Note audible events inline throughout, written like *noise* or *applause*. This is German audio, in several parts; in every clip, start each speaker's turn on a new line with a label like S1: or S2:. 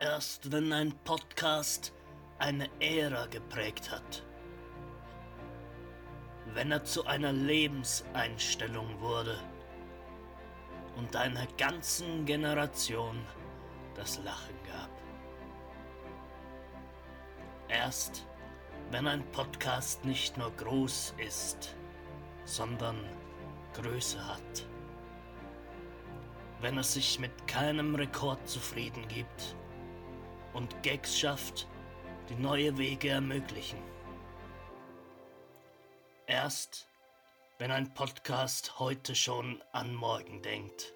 S1: Erst wenn ein Podcast eine Ära geprägt hat, wenn er zu einer Lebenseinstellung wurde und einer ganzen Generation das Lachen gab. Erst wenn ein Podcast nicht nur groß ist, sondern Größe hat. Wenn er sich mit keinem Rekord zufrieden gibt und Gags schafft, die neue Wege ermöglichen. Erst wenn ein Podcast heute schon an morgen denkt,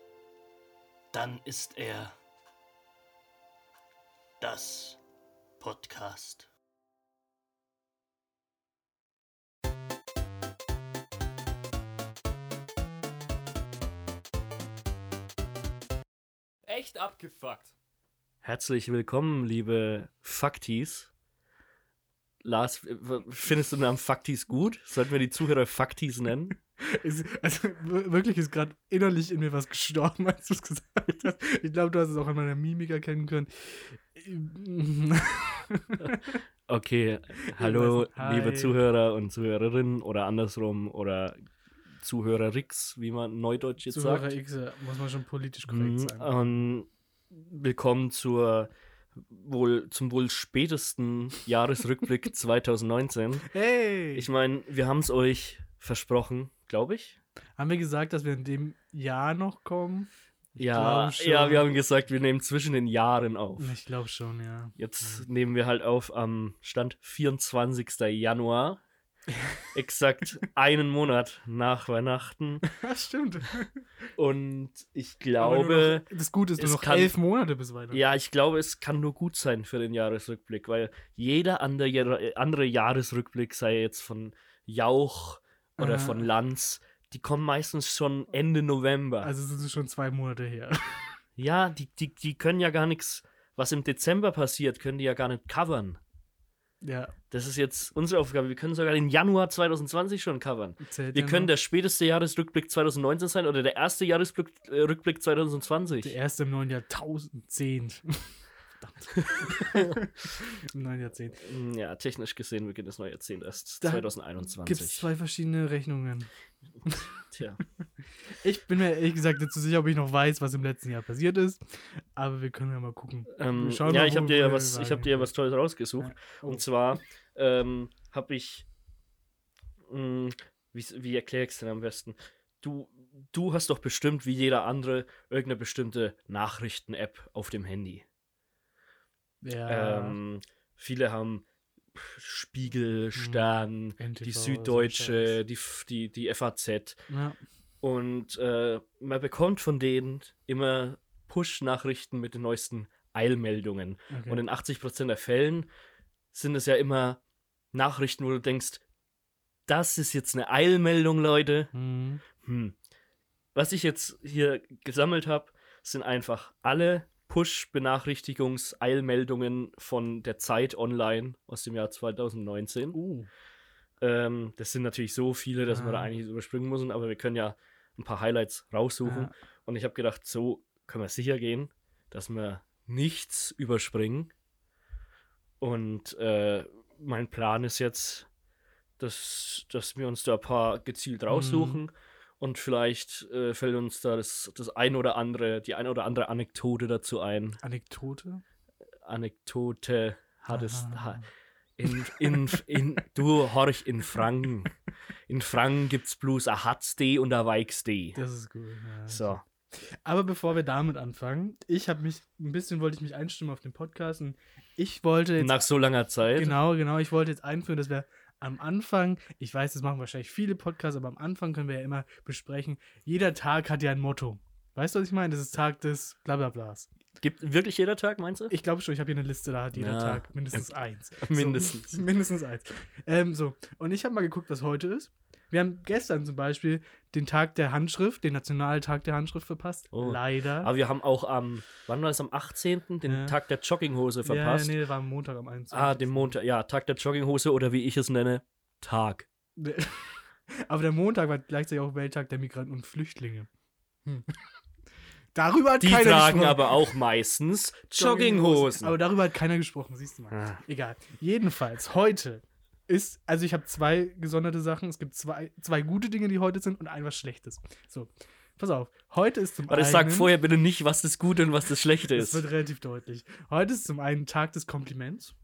S1: dann ist er das Podcast.
S2: Echt abgefuckt.
S3: Herzlich willkommen, liebe Faktis. Lars, findest du den Namen Faktis gut? Sollten wir die Zuhörer Faktis nennen? *laughs*
S4: Es, also wirklich ist gerade innerlich in mir was gestorben, *laughs* als du es gesagt hast. Ich glaube, du hast es auch an meiner Mimik erkennen können. *laughs*
S3: Okay, hallo, liebe Zuhörer und Zuhörerinnen oder andersrum oder Zuhörerix, wie man neudeutsch jetzt
S4: Zuhörer
S3: sagt.
S4: X, äh, muss man schon politisch korrekt
S3: Mhm,
S4: sein.
S3: ähm, willkommen zur wohl zum wohl spätesten Jahresrückblick *laughs* 2019.
S4: Hey!
S3: Ich meine, wir haben es euch versprochen, glaube ich.
S4: Haben wir gesagt, dass wir in dem Jahr noch kommen? Ich
S3: Ja, ja, wir haben gesagt, wir nehmen zwischen den Jahren auf.
S4: Ich glaube schon, ja.
S3: Jetzt nehmen wir halt auf am Stand 24. Januar. Exakt einen Monat nach Weihnachten. *laughs*
S4: Ja, stimmt.
S3: Und ich glaube,
S4: noch, das Gute ist nur
S3: es
S4: noch
S3: kann-
S4: elf Monate bis Weihnachten.
S3: ja, ich glaube, es kann nur gut sein für den Jahresrückblick, weil jeder andere, andere Jahresrückblick, sei jetzt von Jauch oder
S4: Aha.
S3: von Lanz, die kommen meistens schon Ende November.
S4: Also es ist schon zwei Monate her.
S3: ja, die, die, die können ja gar nichts, was im Dezember passiert, können die ja gar nicht covern.
S4: Ja,
S3: Das ist jetzt unsere Aufgabe. Wir können sogar den Januar 2020 schon covern.
S4: zählt
S3: Wir
S4: ja
S3: können
S4: noch.
S3: der späteste Jahresrückblick 2019 sein oder der erste Jahresrückblick äh, Rückblick 2020.
S4: Der erste im neuen Jahr 1010. Verdammt. *laughs* Im neuen Jahrzehnt.
S3: Mm, Ja, technisch gesehen beginnt das neue Jahrzehnt erst
S4: Da
S3: 2021.
S4: Gibt es zwei verschiedene Rechnungen. *laughs*
S3: Tja.
S4: Ich bin mir ehrlich gesagt nicht so sicher, ob ich noch weiß, was im letzten Jahr passiert ist. Aber wir können ja mal gucken.
S3: Ähm, ja,
S4: mal,
S3: ich habe dir ja was, ich habe dir ja was Tolles rausgesucht.
S4: Ja. Oh.
S3: Und zwar ähm, habe ich, mh, wie, wie erkläre ich es denn am besten? Du, du hast doch bestimmt, wie jeder andere, irgendeine bestimmte Nachrichten-App auf dem Handy.
S4: Ja.
S3: Ähm, viele haben Spiegel, Stern,
S4: NTV,
S3: die Süddeutsche, die, die, die FAZ.
S4: ja.
S3: Und äh, man bekommt von denen immer Push-Nachrichten mit den neuesten Eilmeldungen.
S4: Okay.
S3: Und in 80% der Fällen sind es ja immer Nachrichten, wo du denkst, das ist jetzt eine Eilmeldung, Leute.
S4: Mhm.
S3: Hm. Was ich jetzt hier gesammelt habe, sind einfach alle Push-Benachrichtigungs-Eilmeldungen von der Zeit online aus dem Jahr 2019.
S4: Uh.
S3: Ähm, das sind natürlich so viele, dass wir da
S4: Ah.
S3: eigentlich überspringen müssen, aber wir können ja ein paar Highlights raussuchen.
S4: Ja.
S3: Und ich habe gedacht, so können wir sicher gehen, dass wir nichts überspringen. Und äh, mein Plan ist jetzt, dass, dass wir uns da ein paar gezielt raussuchen. Und vielleicht äh, fällt uns da das, das ein oder andere, die eine oder andere Anekdote dazu ein.
S4: Anekdote?
S3: Anekdote hat es. Ha, in, in, in, du horch in Franken. In Franken gibt's bloß a Hatzd und a Weichsd.
S4: Das ist gut. Ja.
S3: So.
S4: Aber bevor wir damit anfangen, ich habe mich, ein bisschen wollte ich mich einstimmen auf den Podcast und ich wollte jetzt
S3: Nach so langer Zeit.
S4: Genau, genau. Ich wollte jetzt einführen, dass wir am Anfang, ich weiß, das machen wahrscheinlich viele Podcasts, aber am Anfang können wir ja immer besprechen, jeder Tag hat ja ein Motto. Weißt du, was ich meine? Das ist Tag des Blablablas.
S3: Gibt wirklich jeder Tag, meinst du?
S4: Ich glaube schon, ich habe hier eine Liste, da hat jeder
S3: Ja.
S4: Tag mindestens eins. *laughs*
S3: Mindestens.
S4: So, *laughs* mindestens eins. Ähm, so, und ich habe mal geguckt, was heute ist. Wir haben gestern zum Beispiel den Tag der Handschrift, den Nationaltag der Handschrift verpasst.
S3: Oh.
S4: Leider.
S3: Aber wir haben auch am, wann war das, am 18. den
S4: Ja.
S3: Tag der Jogginghose verpasst.
S4: Ja, nee, der war am Montag am 21.
S3: Ah, dem Montag, ja, Tag der Jogginghose oder wie ich es nenne, Tag. *laughs*
S4: Aber der Montag war gleichzeitig auch Welttag der Migranten und Flüchtlinge. Hm. *laughs* Darüber hat
S3: Die
S4: keiner
S3: tragen
S4: gesprochen.
S3: aber auch meistens Jogginghosen.
S4: Aber darüber hat keiner gesprochen, siehst du mal.
S3: Ah.
S4: Egal. Jedenfalls, heute ist, also ich habe zwei gesonderte Sachen. Es gibt zwei, zwei gute Dinge, die heute sind und ein was Schlechtes. So, pass auf. Heute ist zum
S3: Aber
S4: einen.
S3: sag vorher bitte nicht, was das Gute und was das Schlechte
S4: Das
S3: ist.
S4: wird relativ deutlich. Heute ist zum einen Tag des Kompliments.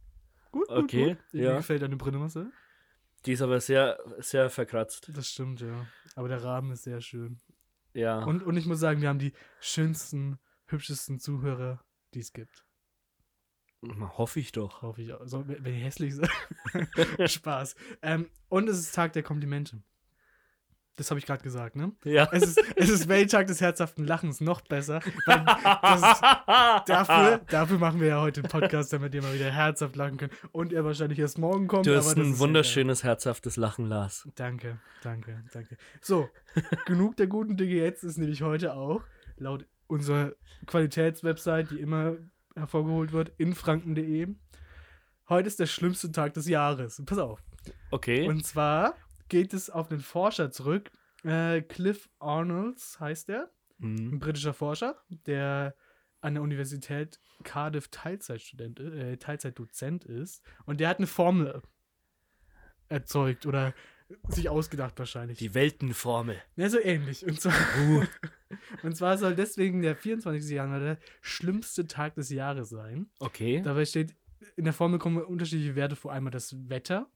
S4: Gut, gut,
S3: Okay,
S4: gut. Mir
S3: ja.
S4: gefällt deine Brille, Marcel.
S3: Die ist aber sehr, sehr verkratzt.
S4: Das stimmt, ja. Aber der Rahmen ist sehr schön.
S3: Ja.
S4: Und, und ich muss sagen, wir haben die schönsten, hübschesten Zuhörer, die es gibt.
S3: Hoffe ich doch.
S4: Hoffe ich auch. So, wenn die hässlich sind. *laughs* Spaß. Ähm, und es ist Tag der Komplimente. Das habe ich gerade gesagt, ne?
S3: Ja.
S4: Es ist, es ist Welttag des herzhaften Lachens, noch besser. Ist, dafür, *laughs* dafür machen wir ja heute einen Podcast, damit ihr mal wieder herzhaft lachen könnt. Und er wahrscheinlich erst morgen kommt.
S3: Du hast ein wunderschönes, herzhaftes Lachen, Lars.
S4: egal. Danke, danke, danke. So, genug der guten Dinge jetzt ist nämlich heute auch, laut unserer Qualitätswebsite, die immer hervorgeholt wird, infranken.de. Heute ist der schlimmste Tag des Jahres. Pass auf.
S3: Okay.
S4: Und zwar geht es auf den Forscher zurück. Äh, Cliff Arnolds heißt er, ein
S3: Mhm.
S4: britischer Forscher, der an der Universität Cardiff Teilzeitstudent, äh, Teilzeitdozent ist. Und der hat eine Formel erzeugt oder sich ausgedacht wahrscheinlich.
S3: Die Weltenformel.
S4: Ja, so ähnlich. Und zwar,
S3: Uh. *laughs*
S4: und zwar soll deswegen der 24. Januar der schlimmste Tag des Jahres sein.
S3: Okay.
S4: Dabei steht, in der Formel kommen unterschiedliche Werte vor. Einmal das Wetter,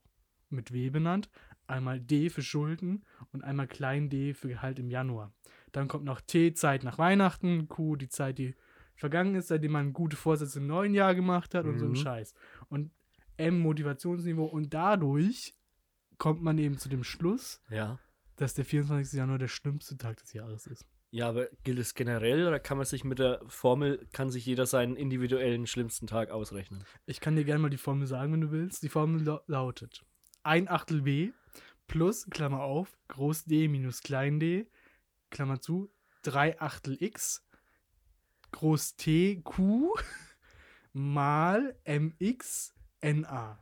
S4: mit W benannt, einmal D für Schulden und einmal klein d für Gehalt im Januar. Dann kommt noch T, Zeit nach Weihnachten, Q, die Zeit, die vergangen ist, seitdem man gute Vorsätze im neuen Jahr gemacht hat und so ein
S3: Mhm.
S4: Scheiß. Und M, Motivationsniveau und dadurch kommt man eben zu dem Schluss,
S3: Ja.
S4: dass der 24. Januar der schlimmste Tag des Jahres ist.
S3: Ja, aber gilt es generell oder kann man sich mit der Formel, kann sich jeder seinen individuellen schlimmsten Tag ausrechnen?
S4: Ich kann dir gerne mal die Formel sagen, wenn du willst. Die Formel lau- lautet: ein Achtel W plus, Klammer auf, Groß D minus Klein d, Klammer zu, 3 Achtel X, Groß T Q *laughs* mal MX NA.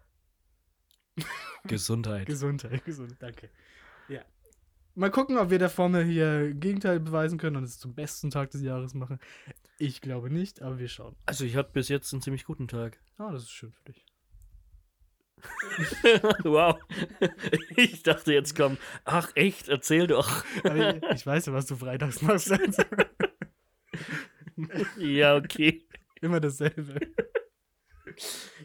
S4: *laughs*
S3: Gesundheit.
S4: Gesundheit, Gesundheit, danke. Ja. Mal gucken, ob wir der Formel hier Gegenteil beweisen können und es zum besten Tag des Jahres machen. Ich glaube nicht, aber wir schauen.
S3: Also ich hatte bis jetzt einen ziemlich guten Tag.
S4: Ah, das ist schön für dich. *laughs*
S3: wow. Ich dachte jetzt komm. Ach echt, erzähl doch.
S4: Ich, ich weiß ja, was du freitags machst. *laughs*
S3: Ja, okay.
S4: Immer dasselbe.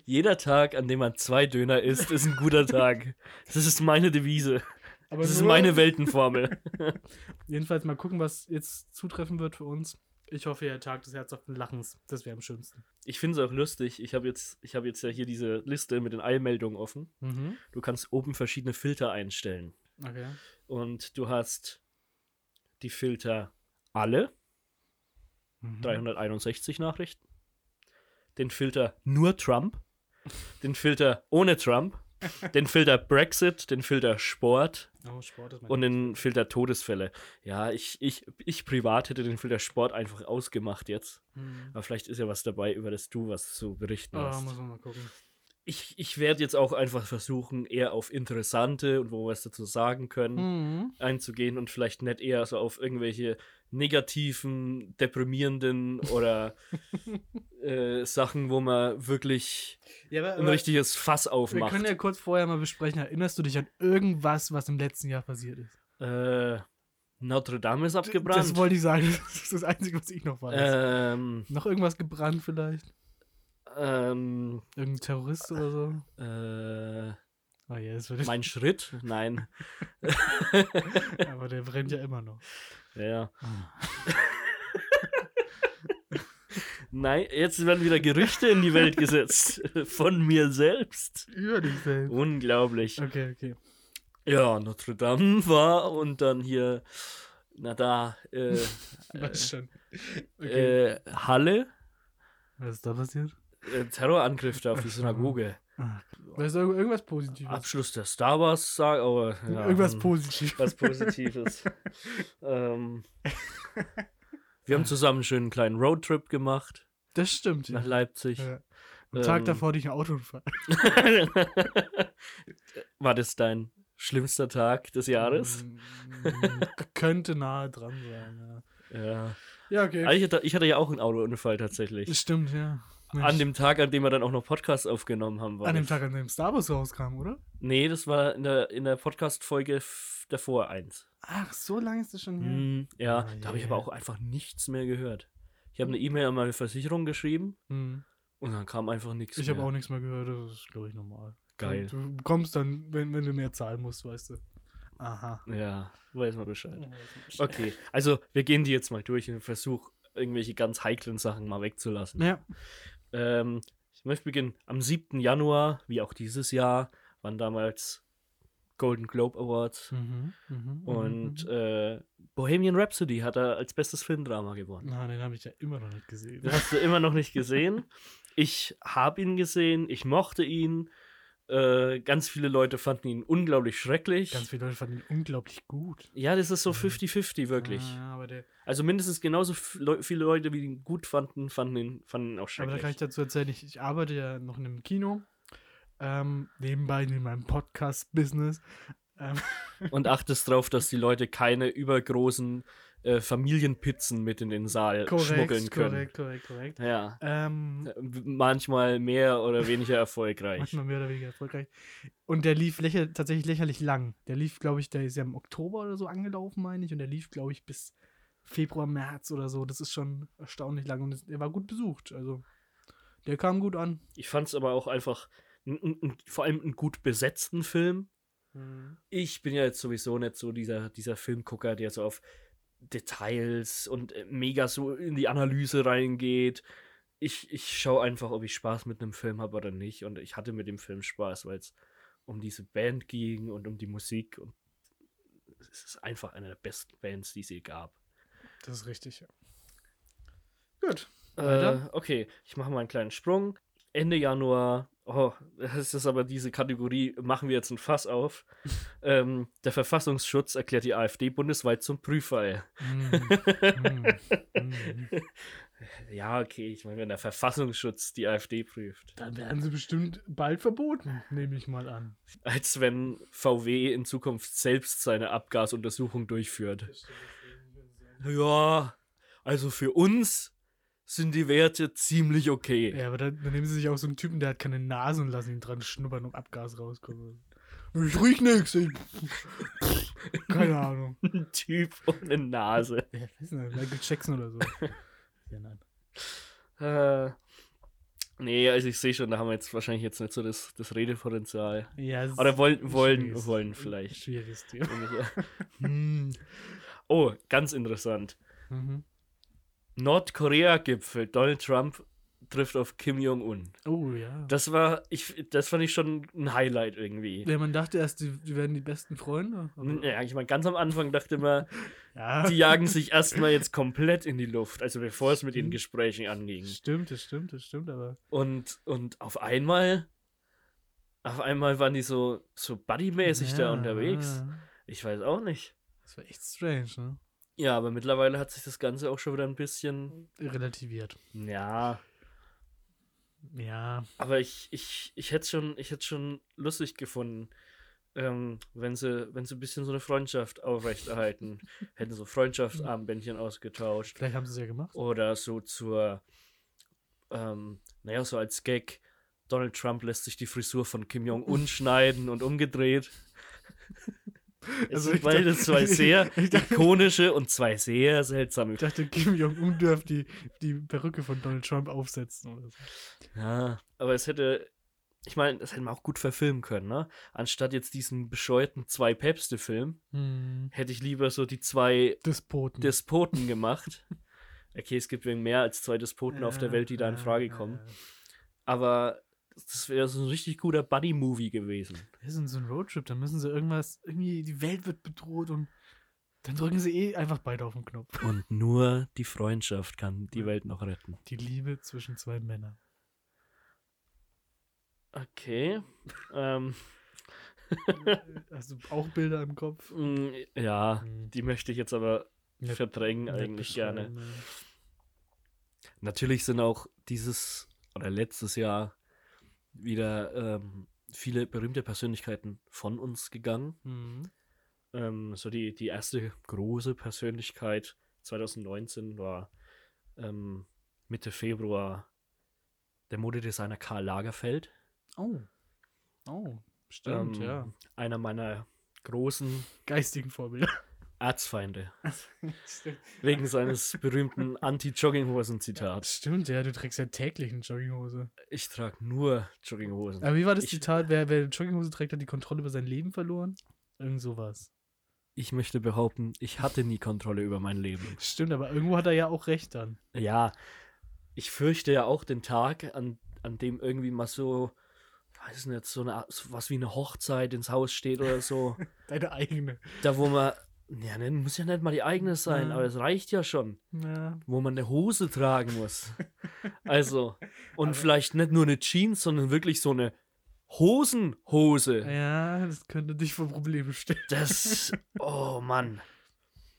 S3: Jeder Tag, an dem man zwei Döner isst, ist ein guter Tag. Das ist meine Devise.
S4: Aber
S3: Das ist meine Weltenformel. *laughs*
S4: Jedenfalls mal gucken, was jetzt zutreffen wird für uns. Ich hoffe, der Tag des herzhaften Lachens. Das wäre am schönsten.
S3: Ich finde es auch lustig. Ich habe jetzt, ich hab jetzt ja hier diese Liste mit den Eilmeldungen offen.
S4: Mhm.
S3: Du kannst oben verschiedene Filter einstellen.
S4: Okay.
S3: Und du hast die Filter alle,
S4: Mhm.
S3: 361 Nachrichten. Den Filter nur Trump. Den Filter ohne Trump. Den Filter Brexit, den Filter Sport
S4: Oh, Sport
S3: und den Filter Todesfälle. Ja, ich, ich, ich privat hätte den Filter Sport einfach ausgemacht jetzt.
S4: Mhm.
S3: Aber vielleicht ist ja was dabei, über das du was zu berichten
S4: Oh,
S3: hast.
S4: muss man mal gucken.
S3: Ich, ich werde jetzt auch einfach versuchen, eher auf interessante und wo wir was dazu sagen können,
S4: Mhm.
S3: einzugehen und vielleicht nicht eher so auf irgendwelche negativen, deprimierenden oder *laughs* äh, Sachen, wo man wirklich
S4: Ja, aber,
S3: ein richtiges Fass
S4: wir
S3: aufmacht.
S4: können ja kurz vorher mal besprechen. Erinnerst du dich an irgendwas, was im letzten Jahr passiert ist?
S3: äh, Notre Dame ist abgebrannt.
S4: Das wollte ich sagen. *laughs* Das ist das Einzige, was ich noch weiß.
S3: ähm,
S4: Noch irgendwas gebrannt vielleicht?
S3: ähm,
S4: Irgendein Terrorist oder so?
S3: äh,
S4: Oh wird
S3: mein Schritt? Nein. *laughs*
S4: Aber der brennt ja immer noch.
S3: Ja. *laughs* Nein, jetzt werden wieder Gerüchte in die Welt gesetzt. *laughs* Von mir selbst.
S4: Über dich selbst.
S3: Unglaublich.
S4: Okay, okay.
S3: Ja, Notre Dame war und dann hier, na da, äh, *laughs*
S4: Weiß schon. Okay.
S3: äh, Halle,
S4: Was ist da passiert?
S3: äh, Terrorangriff da auf die Synagoge.
S4: Weißt du irgendwas Positives?
S3: Abschluss der Star Wars, sag, aber ja,
S4: irgendwas
S3: hm,
S4: Positives.
S3: was Positives. *laughs* ähm, *laughs* wir haben zusammen einen schönen kleinen Roadtrip gemacht
S4: Das stimmt.
S3: nach
S4: Ja.
S3: Leipzig.
S4: Ja. Am Tag
S3: Ähm,
S4: davor hatte ich einen Autounfall. *laughs*
S3: War das dein schlimmster Tag des Jahres?
S4: Mm, könnte nahe dran sein, ja.
S3: Ja.
S4: Ja, okay.
S3: Ah, Ich hatte, ich hatte ja auch einen Autounfall tatsächlich.
S4: Das stimmt, ja.
S3: An
S4: Mensch.
S3: dem Tag, an dem wir dann auch noch Podcasts aufgenommen haben.
S4: An dem
S3: das.
S4: Tag, an dem Star Wars rauskam, oder?
S3: Nee, das war in der, in der Podcast-Folge davor eins.
S4: Ach, so lange ist das schon her.
S3: Hm, ja,
S4: Ah,
S3: da habe ich aber auch einfach nichts mehr gehört. Ich habe eine E-Mail an meine Versicherung geschrieben
S4: Hm.
S3: und dann kam einfach nichts
S4: Ich habe auch nichts mehr gehört, das ist, glaube ich, normal.
S3: Geil.
S4: Du bekommst dann, wenn, wenn du mehr zahlen musst, weißt du. Aha.
S3: Ja, weiß man Bescheid. Okay, also wir gehen die jetzt mal durch und versuchen, irgendwelche ganz heiklen Sachen mal wegzulassen.
S4: Ja.
S3: Ähm, ich möchte beginnen. Am 7. Januar, wie auch dieses Jahr, waren damals Golden Globe Awards.
S4: Mhm, mhm,
S3: Und
S4: mhm.
S3: äh, Bohemian Rhapsody hat er als bestes Filmdrama gewonnen.
S4: Na, den habe ich ja immer noch nicht gesehen.
S3: Den hast du immer noch nicht gesehen. *laughs* Ich habe ihn gesehen, ich mochte ihn. Äh, ganz viele Leute fanden ihn unglaublich schrecklich.
S4: Ganz viele Leute fanden ihn unglaublich gut.
S3: ja, das ist so
S4: Mhm.
S3: 50-50, wirklich.
S4: Ja,
S3: Also mindestens genauso viele Leute, wie ihn gut fanden, fanden ihn, fanden ihn auch
S4: aber da
S3: schrecklich.
S4: kann ich dazu erzählen, ich, ich arbeite ja noch in einem Kino. Ähm, nebenbei in meinem Podcast-Business. Ähm,
S3: Und achtest darauf, dass die Leute keine übergroßen äh, Familienpizzen mit in den Saal schmuggeln
S4: korrekt,
S3: können.
S4: korrekt, korrekt, korrekt.
S3: Ja.
S4: Ähm,
S3: Äh, Manchmal mehr oder weniger erfolgreich.
S4: manchmal mehr oder weniger erfolgreich. Und der lief lächer, tatsächlich lächerlich lang. Der lief, glaube ich, der ist ja im Oktober oder so angelaufen, meine ich. Und der lief, glaube ich, bis Februar, März oder so. Das ist schon erstaunlich lang. Und der war gut besucht. Also, der kam gut an.
S3: Ich fand es aber auch einfach n- n- n- vor allem einen gut besetzten Film.
S4: Mhm.
S3: Ich bin ja jetzt sowieso nicht so dieser, dieser Filmgucker, der so auf Details und äh, mega so in die Analyse reingeht. Ich, ich schaue einfach, ob ich Spaß mit einem Film habe oder nicht. Und ich hatte mit dem Film Spaß, weil es um diese Band ging und um die Musik. Und es ist einfach eine der besten Bands, die es je gab.
S4: Das ist richtig, ja. Gut.
S3: Äh, okay, ich mache mal einen kleinen Sprung. Ende Januar, oh, das ist aber diese Kategorie, machen wir jetzt ein Fass auf. *laughs* ähm, der Verfassungsschutz erklärt die AfD bundesweit zum Prüffall.
S4: Mhm. Mhm. Mhm. *laughs*
S3: Ja, okay, ich meine, wenn der Verfassungsschutz die AfD prüft.
S4: Dann werden sie bestimmt bald verboten, nehme ich mal an.
S3: Als wenn VW in Zukunft selbst seine Abgasuntersuchung durchführt. Ja, also für uns sind die Werte ziemlich okay.
S4: Ja, aber dann, dann nehmen sie sich auch so einen Typen, der hat keine Nase und lassen ihn dran schnuppern, ob Abgas rauskommt. Ich riech nix. *laughs* Keine Ahnung.
S3: Ein Typ ohne Nase.
S4: Ja, weiß nicht, Michael Jackson oder so. *laughs* Ja, nein.
S3: Äh, nee, also ich sehe schon, da haben wir jetzt wahrscheinlich jetzt nicht so das, das Redepotenzial.
S4: Ja, ist
S3: Oder wollen, wollen, wollen vielleicht.
S4: Schwieriges Thema. *laughs*
S3: Hm. Oh, ganz interessant.
S4: Mhm.
S3: Nordkorea-Gipfel. Donald Trump trifft auf Kim Jong-un.
S4: Oh ja.
S3: Das war, ich, das fand ich schon ein Highlight irgendwie.
S4: ja. Man dachte erst, die, die werden die besten Freunde.
S3: Ja, ich meine, ganz am Anfang dachte man, *laughs*
S4: Ja.
S3: die jagen sich erstmal jetzt komplett in die Luft, also bevor es mit den Gesprächen anging.
S4: Stimmt, das stimmt, das stimmt, aber.
S3: Und, und auf einmal, auf einmal waren die so, so buddymäßig da
S4: Ja,
S3: unterwegs.
S4: ja.
S3: Ich weiß auch nicht.
S4: Das war echt strange, ne?
S3: Ja, aber mittlerweile hat sich das Ganze auch schon wieder ein bisschen,
S4: Relativiert.
S3: ja,
S4: Ja.
S3: aber ich, ich, ich hätte schon, ich hätte schon lustig gefunden, ähm, wenn sie, wenn sie ein bisschen so eine Freundschaft aufrechterhalten. *laughs* Hätten so Freundschaftsarmbändchen ausgetauscht.
S4: Vielleicht haben sie es ja gemacht.
S3: Oder so zur, ähm, naja, so als Gag, Donald Trump lässt sich die Frisur von Kim Jong-un *laughs* schneiden und umgedreht. *laughs* Es
S4: Also
S3: sind beides zwei sehr *laughs*
S4: dachte-
S3: ikonische und zwei sehr seltsame.
S4: Ich dachte, Kim Jong-un dürfte die, die Perücke von Donald Trump aufsetzen oder so.
S3: Ja, aber es hätte, ich meine, das hätten wir auch gut verfilmen können, ne? Anstatt jetzt diesen bescheuerten zwei Päpste-Film,
S4: Hm.
S3: hätte ich lieber so die zwei
S4: Despoten.
S3: Despoten *laughs* gemacht. Okay, es gibt wegen mehr als zwei Despoten auf der Welt, die da in Frage kommen.
S4: ja.
S3: Aber das wäre so ein richtig guter Buddy-Movie gewesen.
S4: Wir sind so ein Roadtrip, da müssen sie irgendwas, irgendwie die Welt wird bedroht und dann drücken sie eh einfach beide auf den Knopf. *laughs*
S3: Und nur die Freundschaft kann die Welt noch retten.
S4: Die Liebe zwischen zwei Männern.
S3: Okay. ähm, *laughs*
S4: Hast du auch Bilder im Kopf?
S3: mm, ja,
S4: Hm.
S3: die möchte ich jetzt aber
S4: Nicht-
S3: verdrängen eigentlich gerne.
S4: ne.
S3: Natürlich sind auch dieses oder letztes Jahr wieder ähm, viele berühmte Persönlichkeiten von uns gegangen.
S4: Mhm.
S3: Ähm, so die, die erste große Persönlichkeit 2019 war ähm, Mitte Februar der Modedesigner Karl Lagerfeld.
S4: Oh. Oh, stimmt,
S3: ähm,
S4: ja.
S3: Einer meiner großen
S4: Geistigen Vorbilder.
S3: Erzfeinde. *laughs* Wegen seines berühmten Anti-Jogginghosen-Zitats.
S4: stimmt, ja, du trägst ja täglich eine Jogginghose.
S3: Ich trage nur Jogginghosen.
S4: Aber wie war das
S3: Ich-
S4: Zitat? Wer, wer eine Jogginghose trägt, hat die Kontrolle über sein Leben verloren? Irgend sowas.
S3: Ich möchte behaupten, ich hatte nie Kontrolle über mein Leben. *laughs*
S4: Stimmt, aber irgendwo hat er ja auch recht dann.
S3: Ja, ich fürchte ja auch den Tag, an, an dem irgendwie mal so, weiß nicht, so eine, so was wie eine Hochzeit ins Haus steht oder so. *laughs*
S4: Deine eigene.
S3: da, wo man, ja, ne, muss ja nicht mal die eigene sein,
S4: Ja.
S3: aber es reicht ja schon,
S4: Ja.
S3: wo man eine Hose tragen muss. *laughs* Also, und
S4: Aber-
S3: vielleicht nicht nur eine Jeans, sondern wirklich so eine Hosenhose.
S4: ja, das könnte dich vor Probleme stellen.
S3: Das, *laughs* oh Mann.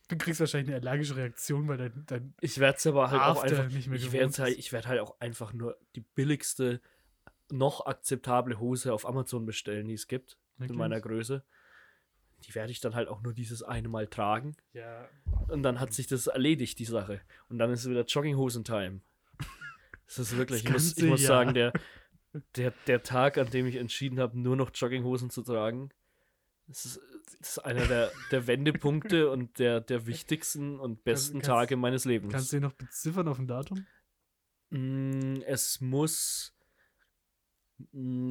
S4: Du kriegst wahrscheinlich eine allergische Reaktion, weil dein, dein
S3: Ich werde es aber halt auch einfach,
S4: nicht mehr
S3: ich
S4: gewohnt
S3: werde halt, ich werd halt auch einfach nur die billigste, noch akzeptable Hose auf Amazon bestellen, die es gibt,
S4: Wirklich?
S3: in meiner Größe. Die werde ich dann halt auch nur dieses eine Mal tragen.
S4: Ja.
S3: Und dann hat sich das erledigt, die Sache. Und dann ist es wieder Jogginghosen-Time. Das ist wirklich,
S4: Das
S3: ich muss, ich muss sagen, der, der, der Tag, an dem ich entschieden habe, nur noch Jogginghosen zu tragen, das ist, das ist einer der, der Wendepunkte und der, der wichtigsten und besten
S4: kannst-
S3: Tage meines Lebens.
S4: Kannst du den noch beziffern auf ein Datum?
S3: Mm, Es muss mm,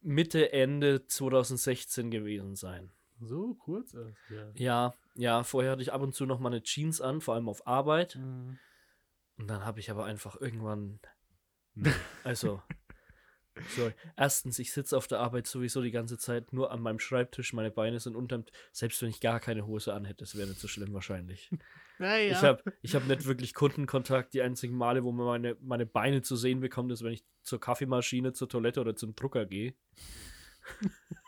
S3: Mitte, Ende 2016 gewesen sein.
S4: So kurz erst, ja.
S3: Ja, ja, vorher hatte ich ab und zu noch mal eine Jeans an, vor allem auf Arbeit.
S4: Mhm.
S3: Und dann habe ich aber einfach irgendwann. Also, *laughs* so, erstens, ich sitze auf der Arbeit sowieso die ganze Zeit nur an meinem Schreibtisch, meine Beine sind unterm. Selbst wenn ich gar keine Hose anhätte, das wäre nicht so schlimm wahrscheinlich. *laughs*
S4: Naja.
S3: Ich habe ich hab nicht wirklich Kundenkontakt. Die einzigen Male, wo man meine, meine Beine zu sehen bekommt, ist, wenn ich zur Kaffeemaschine, zur Toilette oder zum Drucker gehe. *laughs*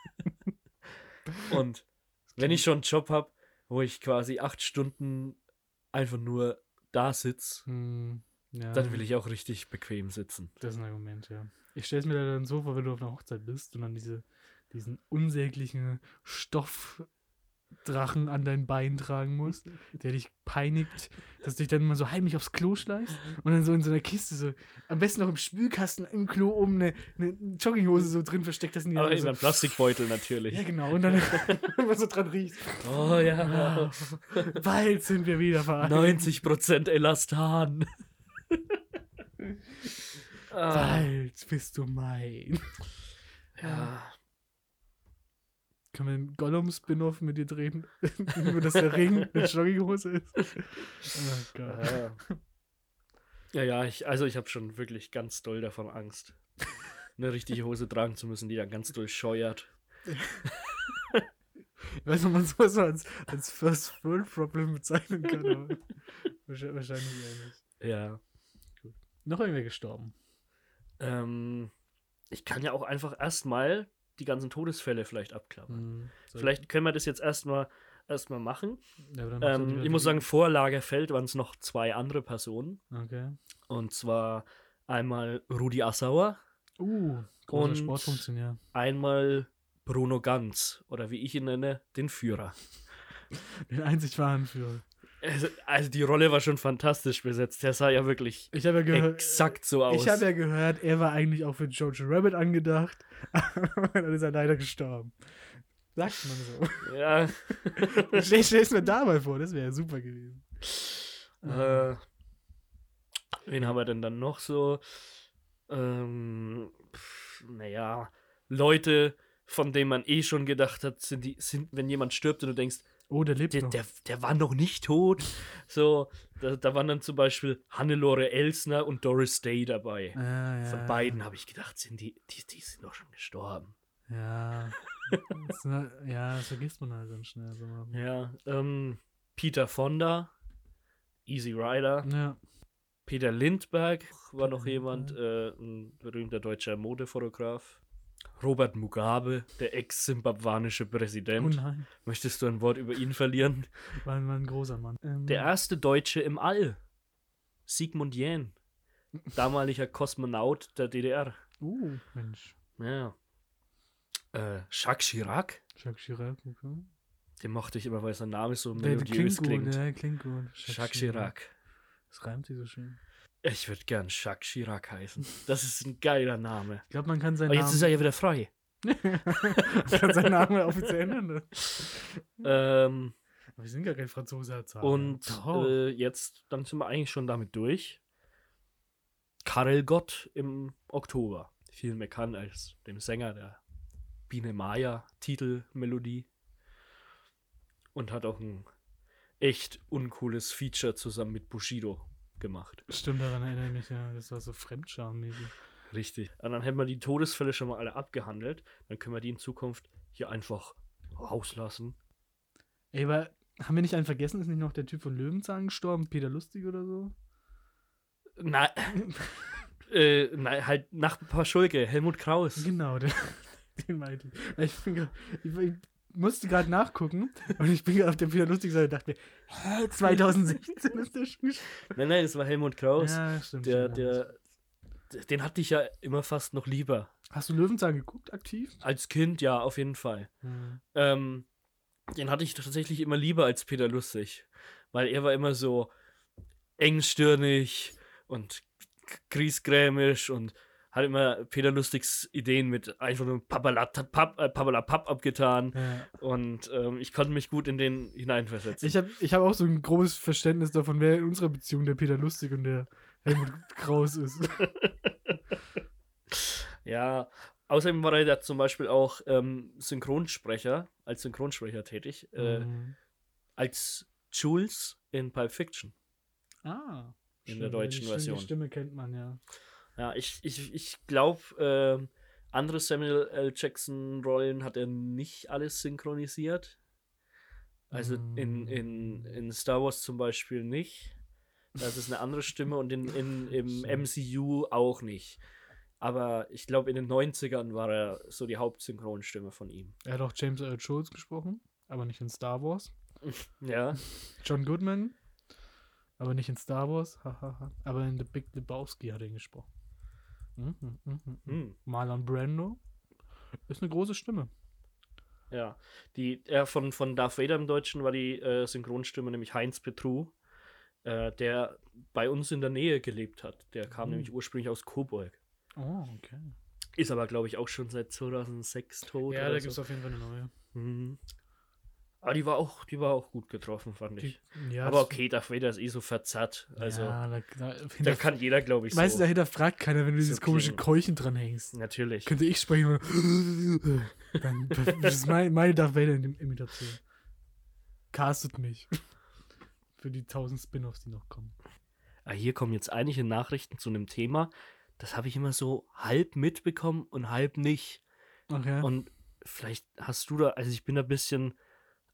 S3: Und wenn ich schon einen Job habe, wo ich quasi acht Stunden einfach nur da sitze,
S4: Hm, ja.
S3: dann will ich auch richtig bequem sitzen.
S4: Das ist ein Argument, ja. Ich stelle es mir dann so vor, wenn du auf einer Hochzeit bist und dann diese, diesen unsäglichen Stoffdrachen an dein Bein tragen musst, der dich peinigt, dass du dich dann immer so heimlich aufs Klo schleifst und dann so in so einer Kiste so, am besten noch im Spülkasten im Klo oben eine, eine Jogginghose so drin versteckt, dass die
S3: Aber in
S4: so,
S3: einem Plastikbeutel natürlich.
S4: Ja, genau, und dann *laughs* immer so dran riechst.
S3: Oh ja.
S4: Bald sind wir wieder vereint.
S3: 90% Elastan.
S4: Bald bist du mein.
S3: ja.
S4: Können wir einen Gollum-Spin-Off mit dir drehen? *laughs* Nur, dass der Ring eine Jogginghose ist. Oh Gott.
S3: Ja. Ja, ja, ich, also ich habe schon wirklich ganz doll davon Angst, eine richtige Hose tragen zu müssen, die dann ganz doll scheuert.
S4: Ich weiß nicht, ob man sowas so als, als First World Problem bezeichnen kann, aber wahrscheinlich eher nicht.
S3: Ja.
S4: Noch irgendwer gestorben.
S3: Ähm, ich kann ja auch einfach erstmal die ganzen Todesfälle vielleicht abklappern.
S4: Hm, soll-
S3: Vielleicht können wir das jetzt erstmal erstmal machen.
S4: Ja,
S3: Ähm, ich muss
S4: die-
S3: sagen, vor Lagerfeld waren es noch zwei andere Personen.
S4: Okay.
S3: Und zwar einmal Rudi Assauer,
S4: Uh, großer
S3: Und-
S4: Sportfunktionär.
S3: einmal Bruno Ganz oder wie ich ihn nenne, den Führer. *laughs*
S4: Den einzig wahren Führer.
S3: Also, also die Rolle war schon fantastisch besetzt. Der sah ja wirklich
S4: Ich habe ja gehört.
S3: exakt so aus.
S4: Ich habe ja gehört, er war eigentlich auch für Jojo Rabbit angedacht, *laughs* aber dann ist er leider gestorben. Sagt man so.
S3: ja. *laughs*
S4: Stell, stell's mir da mal vor, das wäre ja super gewesen.
S3: äh, wen haben wir denn dann noch so? Ähm, naja, Leute, von denen man eh schon gedacht hat, sind die, sind, wenn jemand stirbt und du denkst,
S4: Oh, der lebt
S3: der,
S4: noch.
S3: der, der war noch nicht tot. So, da, da waren dann zum Beispiel Hannelore Elsner und Doris Day dabei.
S4: Ah, ja,
S3: Von beiden habe ich gedacht, sind die, die, die sind doch schon gestorben.
S4: Ja. das, ja, das vergisst man halt dann schnell. So.
S3: Ja, ähm, Peter Fonda, Easy Rider,
S4: Ja.
S3: Peter Lindbergh war noch jemand, äh, ein berühmter deutscher Modefotograf. Robert Mugabe, der ex-simbabwanische
S4: Oh
S3: Präsident.
S4: nein,
S3: Möchtest du ein Wort über ihn verlieren?
S4: war, ein großer Mann. Ähm,
S3: Der erste Deutsche im All. Sigmund Jähn. Damaliger Kosmonaut der DDR.
S4: Uh, Mensch.
S3: Ja. Äh, Jacques Chirac.
S4: Jacques Chirac, okay.
S3: Den mochte ich immer, weil sein Name so melodiös
S4: klingt
S3: klingt.
S4: gut, ja, klingt gut.
S3: Jacques Chirac.
S4: Das reimt sich so schön.
S3: Ich würde gern Jacques Chirac heißen. Das ist ein geiler Name.
S4: Ich glaube, man kann seinen
S3: Aber jetzt
S4: Namen,
S3: ist er ja wieder frei.
S4: man *laughs* kann seinen Namen offiziell ändern.
S3: Ähm,
S4: Aber wir sind gar kein Franzose, Herr Zahn.
S3: und
S4: Oh.
S3: äh, jetzt, dann sind wir eigentlich schon damit durch. Karel Gott im Oktober. Vielen bekannt als dem Sänger der Biene Maya Titelmelodie. Und hat auch ein echt uncooles Feature zusammen mit Bushido gemacht.
S4: Stimmt, daran erinnere ich mich, ja. Das war so fremdschammäßig.
S3: Richtig. Und dann hätten wir die Todesfälle schon mal alle abgehandelt. Dann können wir die in Zukunft hier einfach rauslassen.
S4: Ey, aber haben wir nicht einen vergessen? Ist nicht noch der Typ von Löwenzahn gestorben? Peter Lustig oder so?
S3: Nein, *laughs* äh, nein, halt nach Paschulke, Helmut Kraus.
S4: Genau, der, den meinte ich. Ich, bin grad, ich, ich musste gerade nachgucken und ich bin gerade auf der Peter Lustig Seite und dachte mir, hä, *laughs* 2016 ist der gestorben?
S3: Nein, nein, das war Helmut Kraus.
S4: Ja, stimmt.
S3: der, der, den hatte ich ja immer fast noch lieber.
S4: Hast du Löwenzahn geguckt, aktiv?
S3: Als Kind, ja, auf jeden Fall.
S4: Hm.
S3: Ähm, den hatte ich tatsächlich immer lieber als Peter Lustig. Weil er war immer so engstirnig und griesgrämisch und hat immer Peter Lustigs Ideen mit einfach nur Papalapap äh, Papalapap abgetan.
S4: Ja.
S3: Und ähm, ich konnte mich gut in den hineinversetzen.
S4: Ich habe ich hab auch so ein grobes Verständnis davon, wer in unserer Beziehung der Peter Lustig und der Helmut Kraus ist. *laughs*
S3: Ja, außerdem war er da zum Beispiel auch ähm, Synchronsprecher, als Synchronsprecher tätig, äh,
S4: Mhm.
S3: als Jules in Pulp Fiction.
S4: Ah.
S3: in der deutschen Version.
S4: Die Stimme kennt man ja.
S3: Ja, ich, ich, ich glaube, ähm, andere Samuel L. Jackson-Rollen hat er nicht alles synchronisiert. Also in, in, in Star Wars zum Beispiel nicht. Das ist eine andere Stimme und in, in, im *laughs* MCU auch nicht. Aber ich glaube, in den 90ern war er so die Hauptsynchronstimme von ihm.
S4: Er hat auch James Earl Jones gesprochen, aber nicht in Star Wars. *laughs*
S3: Ja.
S4: John Goodman, aber nicht in Star Wars. aber in The Big Lebowski hat er ihn gesprochen.
S3: Hm.
S4: Marlon Brando ist eine große Stimme.
S3: Ja, die, äh, von, von Darth Vader im Deutschen war die äh, Synchronstimme nämlich Heinz Petru, äh, der bei uns in der Nähe gelebt hat. Der kam
S4: Mhm.
S3: nämlich ursprünglich aus Coburg.
S4: Oh, okay.
S3: Ist aber, glaube ich, auch schon seit 2006 tot.
S4: Ja, da
S3: so.
S4: gibt es auf jeden Fall eine neue.
S3: Mhm. Aber die war, auch, die war auch gut getroffen, fand ich.
S4: Die, ja,
S3: aber okay, Darth Vader ist eh so verzerrt. Also,
S4: ja, da, da, *laughs*
S3: da kann jeder, glaube ich,
S4: du,
S3: so.
S4: dahinter fragt keiner, wenn du
S3: so
S4: dieses komische
S3: klingen.
S4: Keuchen dranhängst.
S3: Natürlich.
S4: Könnte ich sprechen und *laughs* dann, das ist mein, meine Darth Vader Imitation. Castet mich. *laughs* Für die tausend Spin-offs, die noch kommen.
S3: Ah, hier kommen jetzt einige Nachrichten zu einem Thema. Das habe ich immer so halb mitbekommen und halb nicht.
S4: Okay.
S3: Und vielleicht hast du da, also ich bin da ein bisschen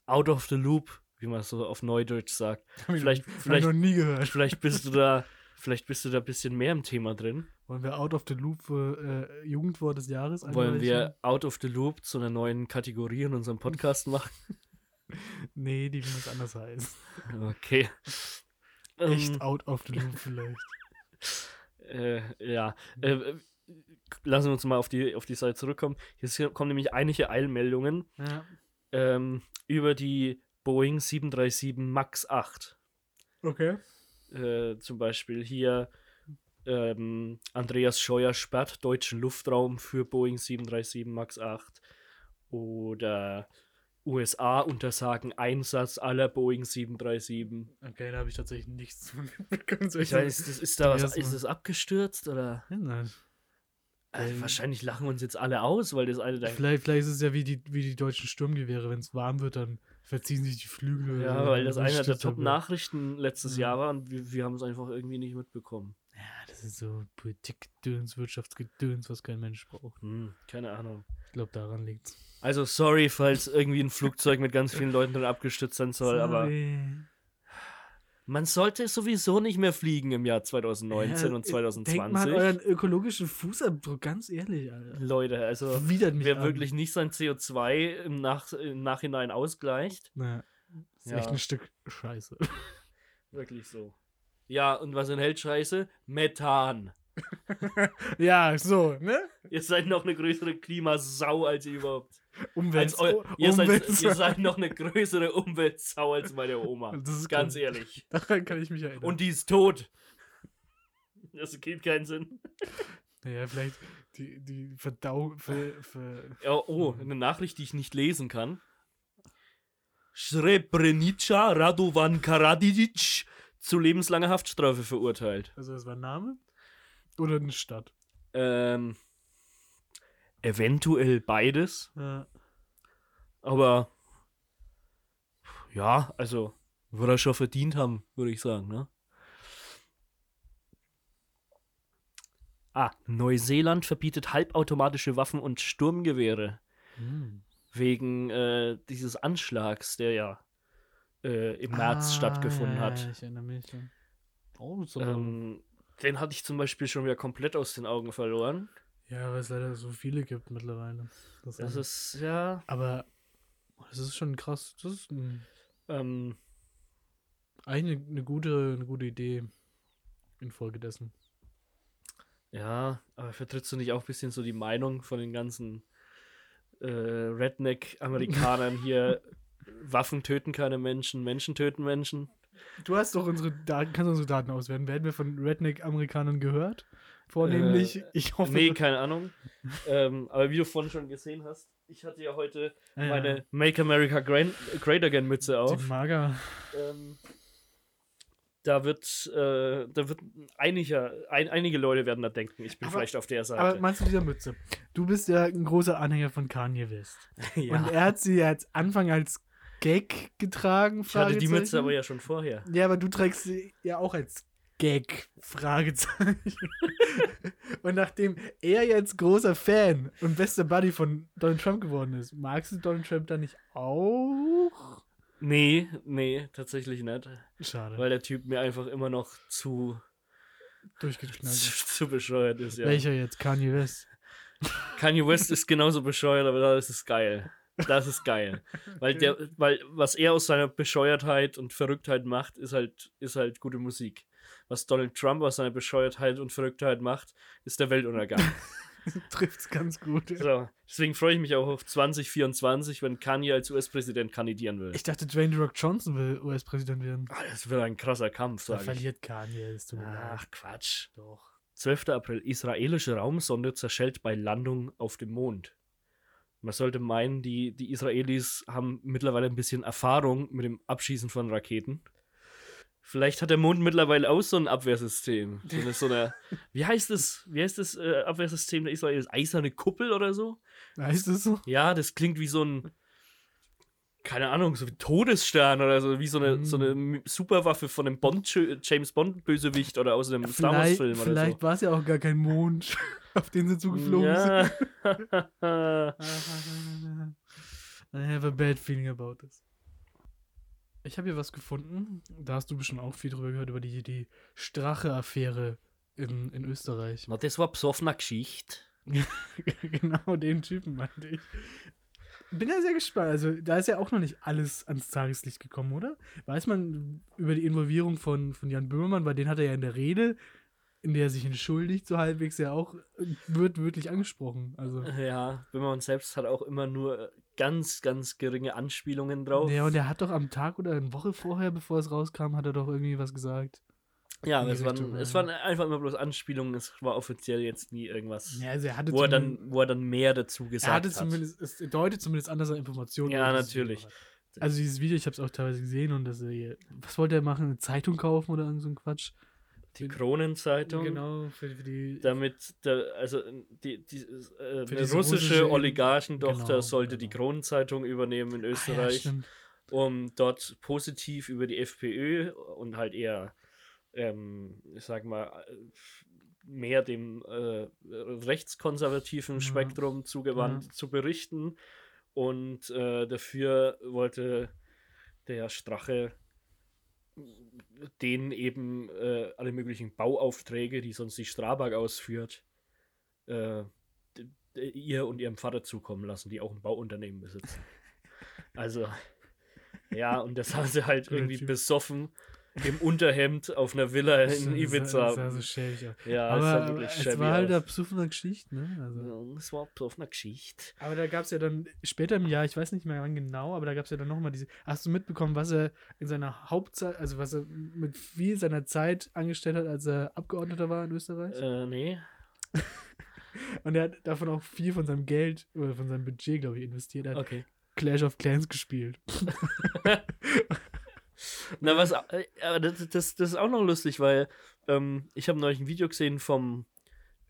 S3: out of the loop, wie man so auf Neudeutsch sagt. *laughs* Vielleicht,
S4: Hab ich
S3: vielleicht,
S4: noch nie gehört.
S3: vielleicht bist du da, *laughs* vielleicht bist du da ein bisschen mehr im Thema drin.
S4: Wollen wir Out of the Loop für äh, Jugendwort des Jahres
S3: Wollen
S4: einreichen?
S3: wir out of the loop zu einer neuen Kategorie in unserem Podcast machen? *laughs*
S4: Nee, die muss anders heißen.
S3: Okay.
S4: Echt
S3: Ähm,
S4: Out of the Loop vielleicht.
S3: Äh, ja. Äh, lassen wir uns mal auf die, auf die Seite zurückkommen. Hier kommen nämlich einige Eilmeldungen
S4: Ja.
S3: Ähm, über die Boeing 737 MAX 8.
S4: Okay.
S3: Äh, zum Beispiel hier ähm, Andreas Scheuer sperrt deutschen Luftraum für Boeing 737 MAX 8. Oder USA untersagen Einsatz aller Boeing 737.
S4: Okay, da habe ich tatsächlich nichts *laughs* mitbekommen. Soll
S3: Ich weiß, ist, ist da was, ist das abgestürzt oder?
S4: Ja, nein. Ähm,
S3: wahrscheinlich lachen uns jetzt alle aus, weil das eine der
S4: Vielleicht, vielleicht ist es ja wie die, wie die deutschen Sturmgewehre. Wenn es warm wird, dann verziehen sich die Flügel.
S3: Ja, weil das
S4: dann
S3: einer der
S4: er.
S3: Top-Nachrichten letztes
S4: Ja.
S3: Jahr war und wir, wir haben es einfach irgendwie nicht mitbekommen.
S4: Ja, das ist so Politikgedöns, Wirtschaftsgedöns, was kein Mensch braucht.
S3: Hm, keine Ahnung.
S4: Ich glaube, daran liegt's.
S3: Also sorry, falls irgendwie ein Flugzeug mit ganz vielen Leuten drin abgestürzt sein soll, aber
S4: Sorry.
S3: Man sollte sowieso nicht mehr fliegen im Jahr 2019
S4: Ja,
S3: und
S4: Denkt mal an
S3: 2020.
S4: euren ökologischen Fußabdruck, ganz ehrlich, Alter.
S3: Leute, also
S4: Widert mich
S3: wer
S4: an.
S3: wirklich nicht sein CO2 im, Nach im Nachhinein ausgleicht,
S4: Naja, ist
S3: Ja.
S4: echt ein Stück Scheiße. *laughs*
S3: wirklich so. Ja, und was enthält Scheiße? Methan. *laughs*
S4: ja, so, ne?
S3: Ihr seid noch eine größere Klimasau als ihr überhaupt.
S4: Umwelt,
S3: Als ihr, seid, ihr seid noch eine größere Umweltsau als meine Oma.
S4: Das ist
S3: Ganz
S4: gut.
S3: ehrlich. *laughs*
S4: Daran kann ich mich erinnern.
S3: Und die ist tot. Das gibt keinen Sinn.
S4: naja, vielleicht die, die Verdau... Ver, ver,
S3: Ja, oh, eine Nachricht, die ich nicht lesen kann. Srebrenica Radovan Karadzic zu lebenslanger Haftstrafe verurteilt.
S4: also das war ein Name? Oder eine Stadt?
S3: Ähm, eventuell beides,
S4: Ja.
S3: aber ja, also würde er schon verdient haben, würde ich sagen, ne? Ah, Neuseeland verbietet halbautomatische Waffen und Sturmgewehre.
S4: Hm.
S3: wegen äh, dieses Anschlags, der ja äh, im März
S4: Ah,
S3: stattgefunden
S4: ja,
S3: hat.
S4: Ja, ich erinnere mich. Oh, so
S3: Ähm, den hatte ich zum Beispiel schon wieder komplett aus den Augen verloren.
S4: Ja, weil es leider so viele gibt mittlerweile. Das
S3: Das
S4: ist,
S3: ja.
S4: aber das ist schon krass. Das ist ein,
S3: Ähm,
S4: eigentlich eine, eine, gute, eine gute Idee infolgedessen.
S3: ja, aber vertrittst du nicht auch ein bisschen so die Meinung von den ganzen äh, Redneck-Amerikanern *laughs* hier? Waffen töten keine Menschen, Menschen töten Menschen.
S4: Du hast doch unsere Daten, kannst unsere Daten auswerten. Werden wir von Redneck-Amerikanern gehört? Vornehmlich,
S3: Äh,
S4: ich hoffe.
S3: Nee, keine Ahnung. ähm, aber wie du vorhin schon gesehen hast, ich hatte ja heute
S4: Ah, ja.
S3: meine Make America Great, Great Again Mütze auf.
S4: Die Mager.
S3: ähm, da wird, äh, da wird einiger, ein, einige Leute werden da denken, ich bin
S4: Aber-
S3: vielleicht auf der Seite.
S4: Aber meinst du dieser Mütze? Du bist ja ein großer Anhänger von Kanye West. *laughs*
S3: ja.
S4: Und er hat sie ja als Anfang als Gag getragen.
S3: ich hatte die Mütze aber ja schon vorher.
S4: Ja, aber du trägst sie ja auch als Gag, Fragezeichen. *laughs* und nachdem er jetzt großer Fan und bester Buddy von Donald Trump geworden ist, magst du Donald Trump dann nicht auch?
S3: Nee, nee, tatsächlich nicht.
S4: Schade.
S3: Weil der Typ mir einfach immer noch zu,
S4: Durchgeknallt.
S3: zu, *laughs* zu bescheuert ist, ja.
S4: Welcher jetzt? Kanye West. *laughs*
S3: Kanye West ist genauso bescheuert, aber das ist geil. Das ist geil. Weil der, weil was er aus seiner Bescheuertheit und Verrücktheit macht, ist halt, ist halt gute Musik. Was Donald Trump aus seiner Bescheuertheit und Verrücktheit macht, ist der Weltuntergang. *laughs*
S4: Trifft's ganz gut.
S3: so, deswegen freue ich mich auch auf 2024, wenn Kanye als US-Präsident kandidieren will.
S4: Ich dachte, Dwayne The Rock Johnson will US-Präsident werden.
S3: Ah, das wird ein krasser Kampf,
S4: Da
S3: sag ich.
S4: verliert Kanye, das tut mir.
S3: Ach, Quatsch.
S4: Doch.
S3: 12. April. Israelische Raumsonde zerschellt bei Landung auf dem Mond. Man sollte meinen, die, die Israelis haben mittlerweile ein bisschen Erfahrung mit dem Abschießen von Raketen. Vielleicht hat der Mond mittlerweile auch so ein Abwehrsystem. So eine, so eine *laughs* wie heißt das, wie heißt das äh, Abwehrsystem der Israelis? Eiserne Kuppel oder so?
S4: Heißt das so?
S3: Ja, das klingt wie so ein, keine Ahnung, so wie Todesstern oder so, wie so eine, so eine M- Superwaffe von einem Bond James Bond Bösewicht oder aus einem Star Wars
S4: Vielleicht,
S3: Film oder so.
S4: vielleicht war es ja auch gar kein Mond, *laughs* auf den sie zugeflogen sind.
S3: Ja. *laughs*
S4: I have a bad feeling about this. Ich habe hier was gefunden. Da hast du bestimmt auch viel drüber gehört, über die, die Strache-Affäre in, in Österreich.
S3: Na, das war besoffener Geschichte. *laughs*
S4: genau den Typen meinte ich. Bin ja sehr gespannt. Also, da ist ja auch noch nicht alles ans Tageslicht gekommen, oder? Weiß man über die Involvierung von, von Jan Böhmermann, weil den hat er ja in der Rede, in der er sich entschuldigt, so halbwegs ja auch, äh, wird wirklich angesprochen. Also.
S3: Ja, Böhmermann selbst hat auch immer nur ganz, ganz geringe Anspielungen drauf.
S4: Ja, und er hat doch am Tag oder eine Woche vorher, bevor es rauskam, hat er doch irgendwie was gesagt.
S3: Ja, es waren, es waren einfach immer bloß Anspielungen. Es war offiziell jetzt nie irgendwas,
S4: Ja, also er hatte
S3: wo, er dann, wo er dann mehr dazu gesagt
S4: er hatte
S3: hat.
S4: zumindest, es deutet zumindest an, dass er Informationen
S3: Ja, natürlich.
S4: Also dieses Video, ich habe es auch teilweise gesehen und das, äh, was wollte er machen? Eine Zeitung kaufen oder irgend so ein Quatsch?
S3: Die Kronenzeitung.
S4: Genau, für, für die.
S3: Damit, der, also die, die äh, eine
S4: diese
S3: russische
S4: russische-
S3: Oligarchentochter
S4: Genau,
S3: sollte die
S4: genau.
S3: Kronenzeitung übernehmen in
S4: Ah, ja,
S3: Österreich. um dort positiv über die FPÖ und halt eher, ähm, ich sag mal, äh, mehr dem äh, rechtskonservativen
S4: Ja.
S3: Spektrum zugewandt
S4: Ja.
S3: zu berichten. Und äh, dafür wollte der Strache denen eben äh, alle möglichen Bauaufträge, die sonst die Strabag ausführt, äh, ihr und ihrem Vater zukommen lassen, die auch ein Bauunternehmen besitzen. *laughs* Also, ja, und das haben sie halt irgendwie besoffen im Unterhemd auf einer Villa in
S4: Das
S3: Ibiza.
S4: sah, das sah so schäbig aus.
S3: ja, es sah
S4: Aber es
S3: shabby
S4: war halt eine besoffene Geschichte, ne? Also.
S3: Ja, Es war auf einer Geschichte.
S4: Aber da gab es ja dann später im Jahr, ich weiß nicht mehr wann genau, aber da gab es ja dann nochmal diese. Hast du mitbekommen, was er in seiner Hauptzeit, also was er mit viel seiner Zeit angestellt hat, als er Abgeordneter war in Österreich?
S3: Äh, nee. *laughs*
S4: Und er hat davon auch viel von seinem Geld oder von seinem Budget, glaube ich, investiert. Er hat
S3: Okay.
S4: Clash of Clans gespielt. *laughs* *laughs*
S3: Na, was, äh, aber das, das, das ist auch noch lustig, weil ähm, ich habe neulich ein Video gesehen vom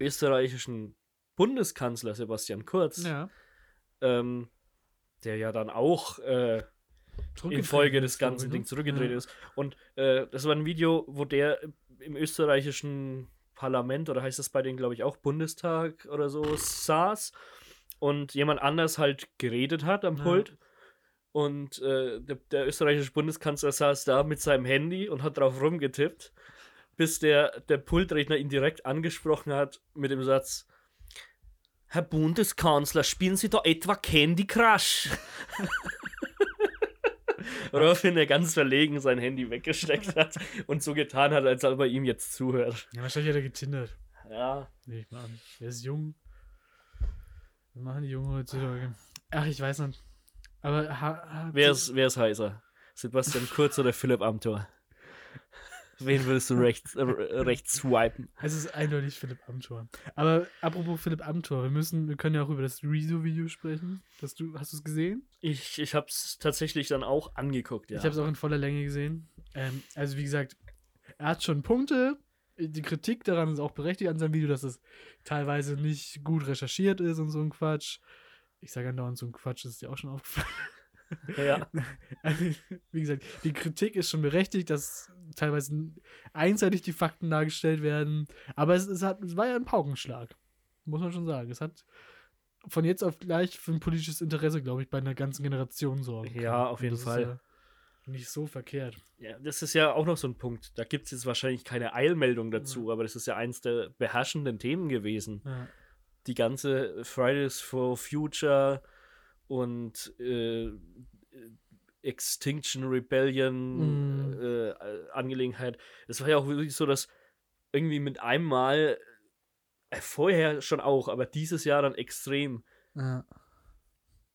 S3: österreichischen Bundeskanzler Sebastian Kurz,
S4: Ja.
S3: ähm, der ja dann auch äh, in Folge des ganzen Dings zurückgedreht ist. Und äh, das war ein Video, wo der im österreichischen Parlament, oder heißt das bei denen, glaube ich, auch Bundestag oder so, saß und jemand anders halt geredet hat am
S4: Ja.
S3: Und äh, der, der österreichische Bundeskanzler saß da mit seinem Handy und hat drauf rumgetippt, bis der, der Pultredner ihn direkt angesprochen hat mit dem Satz: Herr Bundeskanzler, spielen Sie da etwa Candy Crush? *laughs* Woraufhin er ganz verlegen sein Handy weggesteckt hat und so getan hat, als ob er ihm jetzt zuhört.
S4: Ja, wahrscheinlich hat er getindert.
S3: Ja.
S4: Nehme ich mal an. Er ist jung. Was machen die Jungen heutzutage? Ach, ich weiß nicht. Aber ha,
S3: Wer ist, wer ist heißer? Sebastian Kurz oder Philipp Amthor? *laughs* Wen würdest du rechts, äh, rechts swipen?
S4: es ist eindeutig Philipp Amthor. Aber apropos Philipp Amthor, wir müssen, wir können ja auch über das Rezo-Video sprechen. Das du, hast du es gesehen?
S3: Ich, ich hab's tatsächlich dann auch angeguckt, ja.
S4: Ich habe es auch in voller Länge gesehen. Ähm, also wie gesagt, er hat schon Punkte. Die Kritik daran ist auch berechtigt an seinem Video, dass es teilweise nicht gut recherchiert ist und so ein Quatsch. Ich sage andauernd so ein Quatsch, das ist dir auch schon aufgefallen. *laughs*
S3: ja. *laughs*
S4: Also, wie gesagt, die Kritik ist schon berechtigt, dass teilweise einseitig die Fakten dargestellt werden. Aber es, es, hat, es war ja ein Paukenschlag. Muss man schon sagen. Es hat von jetzt auf gleich für ein politisches Interesse, glaube ich, bei einer ganzen Generation sorgen. können.
S3: Ja, auf jeden Fall.
S4: Ja nicht so verkehrt.
S3: ja. Das ist ja auch noch so ein Punkt. Da gibt es jetzt wahrscheinlich keine Eilmeldung dazu, aber das ist ja eins der beherrschenden Themen gewesen.
S4: Ja.
S3: Die ganze Fridays for Future und äh, Extinction Rebellion
S4: Mhm.
S3: äh, Angelegenheit. Es war ja auch wirklich so, dass irgendwie mit einem Mal, äh, vorher schon auch, aber dieses Jahr dann extrem,
S4: Ja.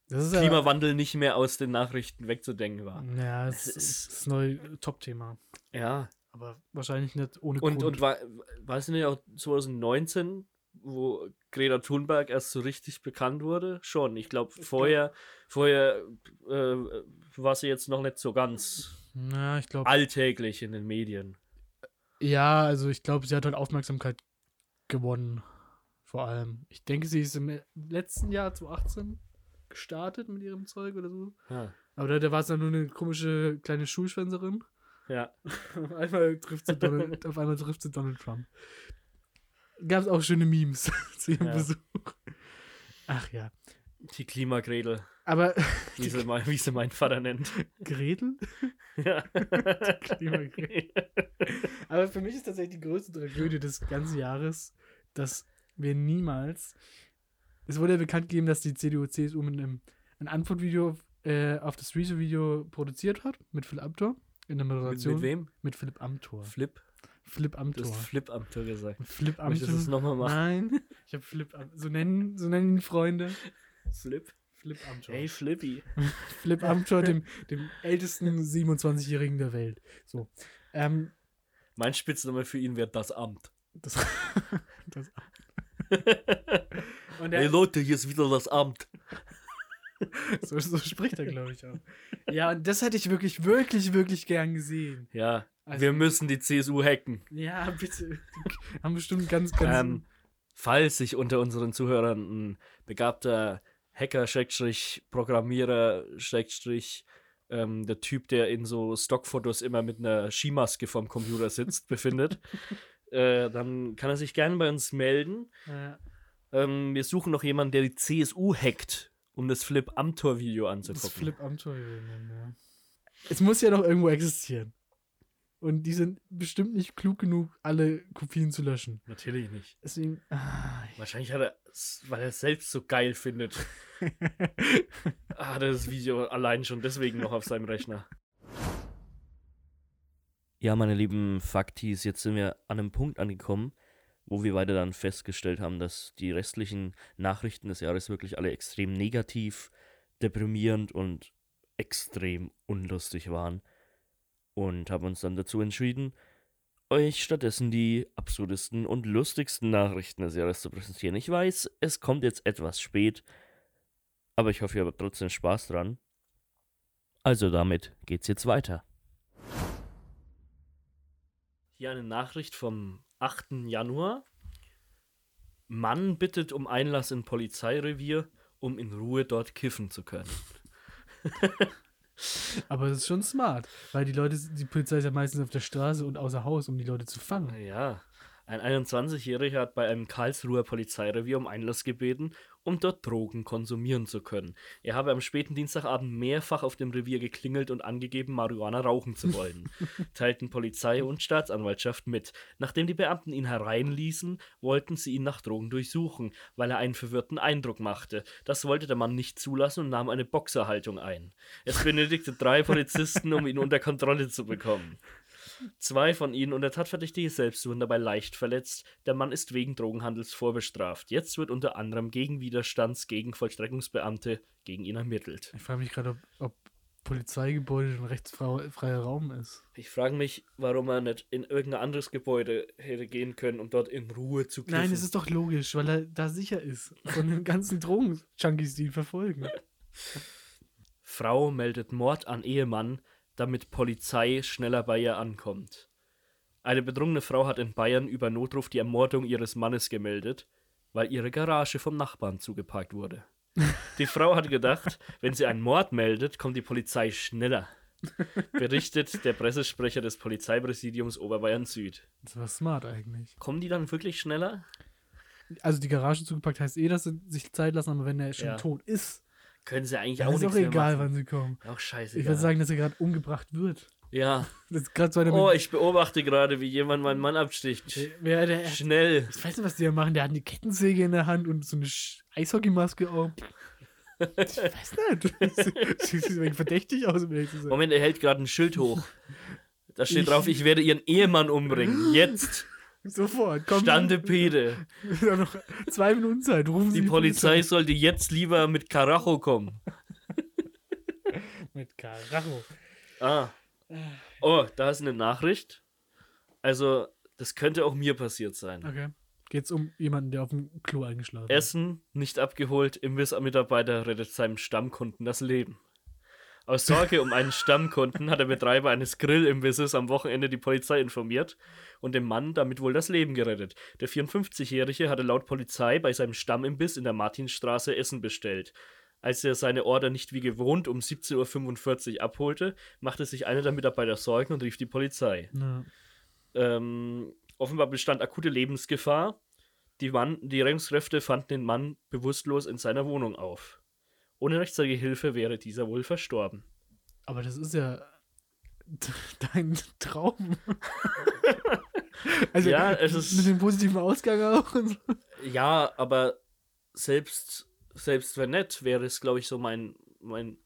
S4: Ist ja,
S3: Klimawandel nicht mehr aus den Nachrichten wegzudenken war.
S4: ja, es
S3: Es
S4: ist
S3: ist-
S4: neue Top-Thema.
S3: Ja.
S4: Aber wahrscheinlich nicht ohne
S3: Und,
S4: Grund.
S3: und war, war es nicht auch 2019, wo Greta Thunberg erst so richtig bekannt wurde? Schon. Ich glaube, vorher, vorher äh, war sie jetzt noch nicht so ganz
S4: ja, ich glaube.
S3: alltäglich in den Medien.
S4: Ja, also ich glaube, sie hat halt Aufmerksamkeit gewonnen. Vor allem. Ich denke, sie ist im letzten Jahr 2018 gestartet mit ihrem Zeug oder so.
S3: Ja.
S4: Aber da, da war es dann nur eine komische kleine Schulschwänzerin.
S3: ja. *laughs*
S4: auf, einmal trifft sie Donald, *laughs* auf einmal trifft sie Donald Trump. Gab es auch schöne Memes *laughs* zu ihrem
S3: Ja.
S4: Besuch. Ach ja.
S3: Die Klimagredel,
S4: Aber *laughs*
S3: wie sie, mein, wie sie mein Vater nennt.
S4: Gretel?
S3: ja. *laughs*
S4: Klimagredel. Aber für mich ist tatsächlich die größte Tragödie des ganzen Jahres, dass wir niemals. Es wurde ja bekannt gegeben, dass die CDU, CSU mit einem ein Antwortvideo äh, auf das Rezo-Video produziert hat, mit Philipp Amthor in der
S3: mit,
S4: Moderation.
S3: mit wem?
S4: Mit Philipp Amthor.
S3: Flip?
S4: Philipp
S3: Du
S4: Amthor.
S3: hast Flip am Tor gesagt.
S4: Philipp
S3: Möchtest du es nochmal machen?
S4: Nein, ich habe Philipp Am so nennen, so nennen ihn Freunde.
S3: Flip?
S4: Philipp Amthor.
S3: Hey, Flippy. *laughs*
S4: Philipp Amthor, dem, dem ältesten 27-Jährigen der Welt. So. Ähm,
S3: Mein Spitzname für ihn wäre das Amt.
S4: das, *laughs* das *laughs* Und
S3: Hey Leute, hier ist wieder das Amt. *laughs*
S4: so, so spricht er, glaube ich, auch. *laughs* Ja, und das hätte ich wirklich, wirklich, wirklich gern gesehen.
S3: Ja,
S4: Also-
S3: wir müssen die CSU hacken.
S4: Ja, bitte. Die haben bestimmt ganz, ganz.
S3: Ähm, falls sich unter unseren Zuhörern ein begabter Hacker, Schrägstrich, Programmierer, Schrägstrich, ähm, der Typ, der in so Stockfotos immer mit einer Skimaske vorm Computer sitzt, befindet, *laughs* äh, dann kann er sich gerne bei uns melden.
S4: äh,
S3: Ähm, wir suchen noch jemanden, der die CSU hackt, um das Flip Amthor-Video
S4: das
S3: anzugucken.
S4: Philipp Amthor. Ja. Es muss ja noch irgendwo existieren. Und die sind bestimmt nicht klug genug, alle Kopien zu löschen.
S3: Natürlich nicht.
S4: Deswegen. Ah,
S3: Wahrscheinlich hat er, weil er es selbst so geil findet, hat *laughs* er das Video allein schon deswegen noch auf seinem Rechner. Ja, meine lieben Faktis, jetzt sind wir an einem Punkt angekommen, wo wir beide dann festgestellt haben, dass die restlichen Nachrichten des Jahres wirklich alle extrem negativ, deprimierend und extrem unlustig waren. Und haben uns dann dazu entschieden, euch stattdessen die absurdesten und lustigsten Nachrichten des Jahres zu präsentieren. Ich weiß, es kommt jetzt etwas spät, aber ich hoffe, ihr habt trotzdem Spaß dran. Also damit geht's jetzt weiter. Hier eine Nachricht vom 8. Januar. Mann bittet um Einlass in Polizeirevier, um in Ruhe dort kiffen zu können. *laughs*
S4: Aber das ist schon smart, weil die Leute, die Polizei ist ja meistens auf der Straße und außer Haus, um die Leute zu fangen.
S3: Ja, ein 21-Jähriger hat bei einem Karlsruher Polizeirevier um Einlass gebeten, um dort Drogen konsumieren zu können. Er habe am späten Dienstagabend mehrfach auf dem Revier geklingelt und angegeben, Marihuana rauchen zu wollen, *laughs* teilten Polizei und Staatsanwaltschaft mit. Nachdem die Beamten ihn hereinließen, wollten sie ihn nach Drogen durchsuchen, weil er einen verwirrten Eindruck machte. Das wollte der Mann nicht zulassen und nahm eine Boxerhaltung ein. Es benötigte drei Polizisten, um ihn unter Kontrolle zu bekommen. Zwei von ihnen und der Tatverdächtige selbst wurden dabei leicht verletzt. Der Mann ist wegen Drogenhandels vorbestraft. Jetzt wird unter anderem gegen Widerstands gegen Vollstreckungsbeamte gegen ihn ermittelt.
S4: Ich frage mich gerade, ob, ob Polizeigebäude ein rechtsfreier Raum ist.
S3: Ich frage mich, warum er nicht in irgendein anderes Gebäude hätte gehen können, um dort in Ruhe zu kiffen.
S4: Nein, es ist doch logisch, weil er da sicher ist. Von den ganzen Drogen-Junkies, die ihn verfolgen. *laughs*
S3: Frau meldet Mord an Ehemann, damit Polizei schneller bei ihr ankommt. Eine bedrungene Frau hat in Bayern über Notruf die Ermordung ihres Mannes gemeldet, weil ihre Garage vom Nachbarn zugeparkt wurde. *laughs* Die Frau hat gedacht, wenn sie einen Mord meldet, kommt die Polizei schneller. Berichtet der Pressesprecher des Polizeipräsidiums Oberbayern Süd.
S4: Das war smart eigentlich.
S3: Kommen die dann wirklich schneller?
S4: Also die Garage zugepackt heißt eh, dass sie sich Zeit lassen, aber wenn er schon
S3: Ja.
S4: tot ist,
S3: Können sie eigentlich
S4: dann
S3: auch
S4: ist
S3: nichts
S4: auch egal,
S3: machen.
S4: wann sie kommen.
S3: Auch scheiße.
S4: Ich würde sagen, dass er gerade umgebracht wird.
S3: ja.
S4: Das ist gerade so einer
S3: Oh, ich beobachte gerade, wie jemand meinen Mann absticht.
S4: wer, der,
S3: Schnell.
S4: Ich weiß nicht, was die da machen. Der hat eine Kettensäge in der Hand und so eine Eishockeymaske auf. *laughs* Ich weiß nicht. Sieht sieht verdächtig aus, um.
S3: Moment, er hält gerade ein Schild hoch. Da steht drauf, ich werde ihren Ehemann umbringen. Jetzt.
S4: Sofort, komm.
S3: Standepede.
S4: Wir *laughs* haben noch zwei Minuten Zeit. Rufen Sie
S3: Die Polizei sollte jetzt lieber mit Karacho kommen. *laughs*
S4: Mit Karacho.
S3: Ah. Oh, da ist eine Nachricht. Also, das könnte auch mir passiert sein.
S4: Okay. Geht's um jemanden, der auf dem Klo eingeschlafen ist?
S3: Essen nicht abgeholt, Imbissmitarbeiter rettet seinem Stammkunden das Leben. Aus Sorge um einen Stammkunden hat der Betreiber eines Grillimbisses am Wochenende die Polizei informiert und dem Mann damit wohl das Leben gerettet. Der 54-Jährige hatte laut Polizei bei seinem Stammimbiss in der Martinstraße Essen bestellt. Als er seine Order nicht wie gewohnt um 17.45 Uhr abholte, machte sich einer der Mitarbeiter Sorgen und rief die Polizei.
S4: Ja.
S3: Ähm, offenbar bestand akute Lebensgefahr. Die, Mann, die Rettungskräfte fanden den Mann bewusstlos in seiner Wohnung auf. Ohne rechtzeitige Hilfe wäre dieser wohl verstorben.
S4: Aber das ist ja *laughs* dein Traum. *laughs* also
S3: Ja, es ist-
S4: mit dem positiven Ausgang auch.
S3: Ja, aber selbst, selbst wenn nicht, wäre es, glaube ich, so mein, mein,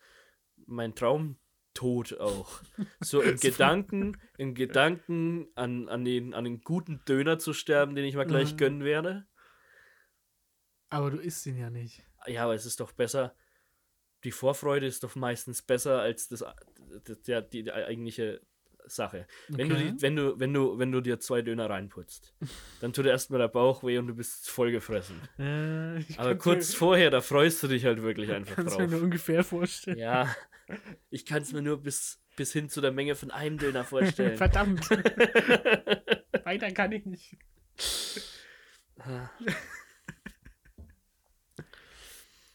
S3: mein Traumtod auch. So in *laughs* Gedanken, in Gedanken an, an, den, an den guten Döner zu sterben, den ich mal gleich
S4: Mhm.
S3: gönnen werde.
S4: Aber du isst ihn ja nicht.
S3: Ja, aber es ist doch besser. Die Vorfreude ist doch meistens besser als das, der, die, die eigentliche Sache. Wenn, du
S4: Okay.
S3: die, wenn, du, wenn, du, wenn du dir zwei Döner reinputzt, *laughs* dann tut dir erstmal der Bauch weh und du bist vollgefressen.
S4: Äh, ich
S3: Aber kurz
S4: mir,
S3: vorher, da freust du dich halt wirklich einfach
S4: kannst mir nur
S3: drauf.
S4: ungefähr vorstellen.
S3: Ja, ich kann es mir nur bis, bis hin zu der Menge von einem Döner vorstellen. *laughs*
S4: Verdammt. *laughs* Weiter kann ich nicht.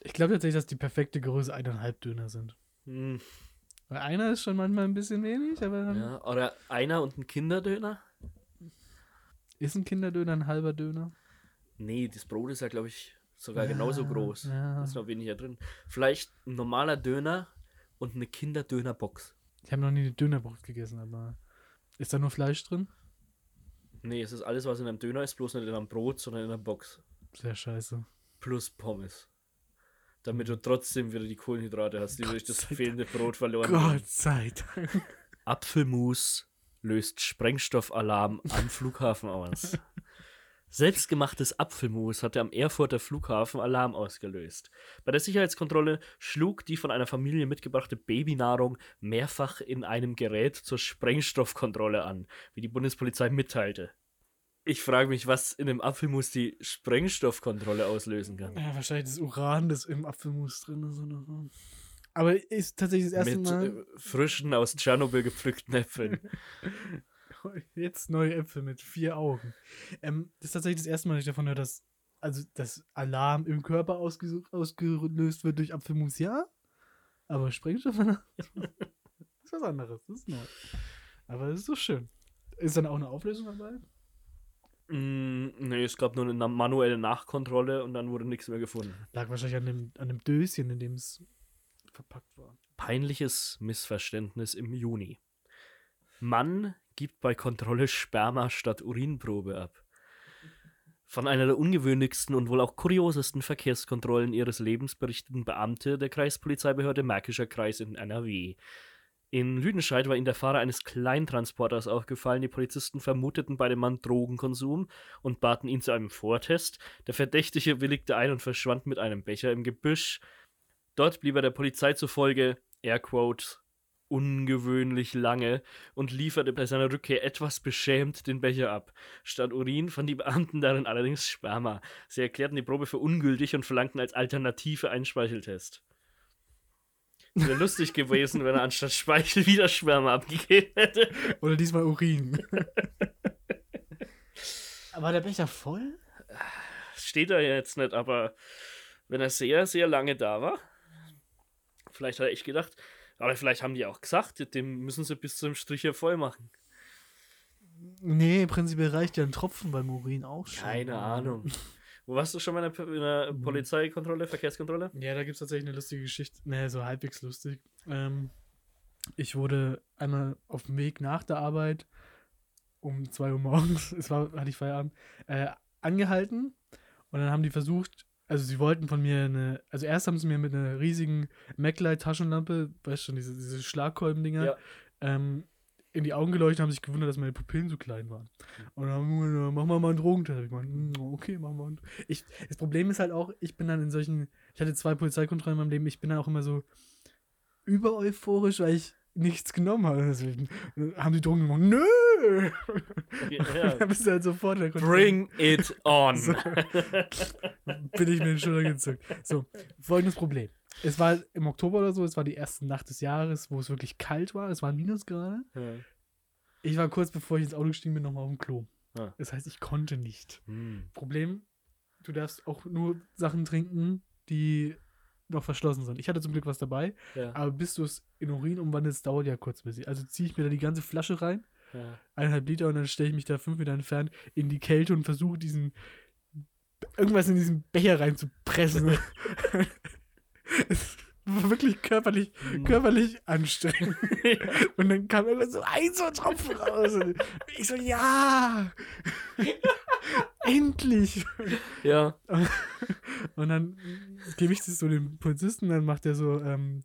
S4: Ich glaube tatsächlich, dass die perfekte Größe eineinhalb Döner sind.
S3: Hm,
S4: Weil einer ist schon manchmal ein bisschen wenig, aber
S3: ja, oder einer und ein Kinderdöner?
S4: ist ein Kinderdöner ein halber Döner.
S3: Nee, das Brot ist ja, glaube ich, sogar genauso
S4: Ja,
S3: groß.
S4: ja.
S3: Da ist noch weniger drin. Vielleicht ein normaler Döner und eine Kinderdönerbox.
S4: Ich habe noch nie eine Dönerbox gegessen, aber ist da nur Fleisch drin?
S3: Nee, es ist alles, was in einem Döner ist, bloß nicht in einem Brot, sondern in einer Box.
S4: Sehr scheiße.
S3: Plus Pommes. Damit du trotzdem wieder die Kohlenhydrate hast, die durch das fehlende Brot verloren.
S4: Gott sei Dank.
S3: Apfelmus löst Sprengstoffalarm am *laughs* Flughafen aus. Selbstgemachtes Apfelmus hatte am Erfurter Flughafen Alarm ausgelöst. Bei der Sicherheitskontrolle schlug die von einer Familie mitgebrachte Babynahrung mehrfach in einem Gerät zur Sprengstoffkontrolle an, wie die Bundespolizei mitteilte. Ich frage mich, was in dem Apfelmus die Sprengstoffkontrolle auslösen kann.
S4: Ja, wahrscheinlich das Uran, das im Apfelmus drin ist. Oder so. Aber ist tatsächlich das erste
S3: Mit
S4: Mal.
S3: äh, frischen, aus Tschernobyl gepflückten Äpfeln. *laughs*
S4: Jetzt neue Äpfel mit vier Augen. Ähm, das ist tatsächlich das erste Mal, dass ich davon höre, dass also das Alarm im Körper ausgelöst wird durch Apfelmus, ja. Aber Sprengstoff *laughs* ist was anderes. Das ist neu. Aber es ist so schön. Ist dann auch eine Auflösung dabei?
S3: Mm, nee, es gab nur eine manuelle Nachkontrolle und dann wurde nichts mehr gefunden.
S4: Lag wahrscheinlich an dem, an dem Döschen, in dem es verpackt war.
S3: Peinliches Missverständnis im Juni. Mann gibt bei Kontrolle Sperma statt Urinprobe ab. Von einer der ungewöhnlichsten und wohl auch kuriosesten Verkehrskontrollen ihres Lebens berichteten Beamte der Kreispolizeibehörde Märkischer Kreis in NRW. In Lüdenscheid war ihnen der Fahrer eines Kleintransporters aufgefallen. Die Polizisten vermuteten bei dem Mann Drogenkonsum und baten ihn zu einem Vortest. Der Verdächtige willigte ein und verschwand mit einem Becher im Gebüsch. Dort blieb er der Polizei zufolge, Airquote, ungewöhnlich lange und lieferte bei seiner Rückkehr etwas beschämt den Becher ab. Statt Urin fanden die Beamten darin allerdings Sperma. Sie erklärten die Probe für ungültig und verlangten als Alternative einen Speicheltest. Es wäre lustig gewesen, wenn er anstatt Speichel wieder Sperma abgegeben hätte.
S4: Oder diesmal Urin. *laughs* war der Becher voll?
S3: Steht da jetzt nicht, aber wenn er sehr, sehr lange da war, vielleicht hat er echt gedacht, aber vielleicht haben die auch gesagt, dem müssen sie bis zum Strich hier voll machen.
S4: Nee, prinzipiell reicht ja ein Tropfen beim Urin auch schon.
S3: Keine Ahnung. Wo warst du schon mal in der, in der Polizeikontrolle, Verkehrskontrolle?
S4: Ja, da gibt es tatsächlich eine lustige Geschichte. Nee, so halbwegs lustig. Ähm, ich wurde einmal auf dem Weg nach der Arbeit um 2 Uhr morgens, *laughs* es war, hatte ich Feierabend, äh, angehalten und dann haben die versucht, also sie wollten von mir eine, also erst haben sie mir mit einer riesigen MacLight-Taschenlampe, weißt schon, diese, diese Schlagkolben-Dinger,
S3: Ja.
S4: ähm, in die Augen geleuchtet und haben sich gewundert, dass meine Pupillen so klein waren. Und dann haben wir, gesagt, mach mal einen Drogentest. Ich meine, "Hm, okay, machen wir einen. Ich, das Problem ist halt auch, ich bin dann in solchen, ich hatte zwei Polizeikontrollen in meinem Leben, ich bin dann auch immer so über euphorisch, weil ich nichts genommen habe. Deswegen haben die Drogen gemacht, nö!
S3: Ja.
S4: dann bist du halt sofort in der Kontrolle.
S3: Bring it on.
S4: So. *laughs* bin ich mir den Schulter gezückt. So, folgendes Problem. Es war im Oktober oder so, es war die erste Nacht des Jahres, wo es wirklich kalt war. Es waren Minusgrade.
S3: Ja.
S4: Ich war kurz bevor ich ins Auto gestiegen bin, nochmal auf dem Klo.
S3: Ah.
S4: Das heißt, ich konnte nicht.
S3: Hm.
S4: Problem, du darfst auch nur Sachen trinken, die noch verschlossen sind. Ich hatte zum Glück was dabei,
S3: Ja.
S4: aber bis du es in Urin umwandelst, dauert ja kurz ein bisschen. Also ziehe ich mir da die ganze Flasche rein,
S3: Ja.
S4: eineinhalb Liter, und dann stelle ich mich da fünf Meter entfernt in die Kälte und versuche diesen irgendwas in diesen Becher reinzupressen. *laughs* *laughs* es war wirklich körperlich,
S3: Hm.
S4: körperlich *laughs* anstrengend. Und dann kam immer so ein so ein Tropfen raus. Und ich so, ja! *laughs* Endlich!
S3: ja.
S4: Und dann gebe ich das so dem Polizisten, dann macht er so, ähm,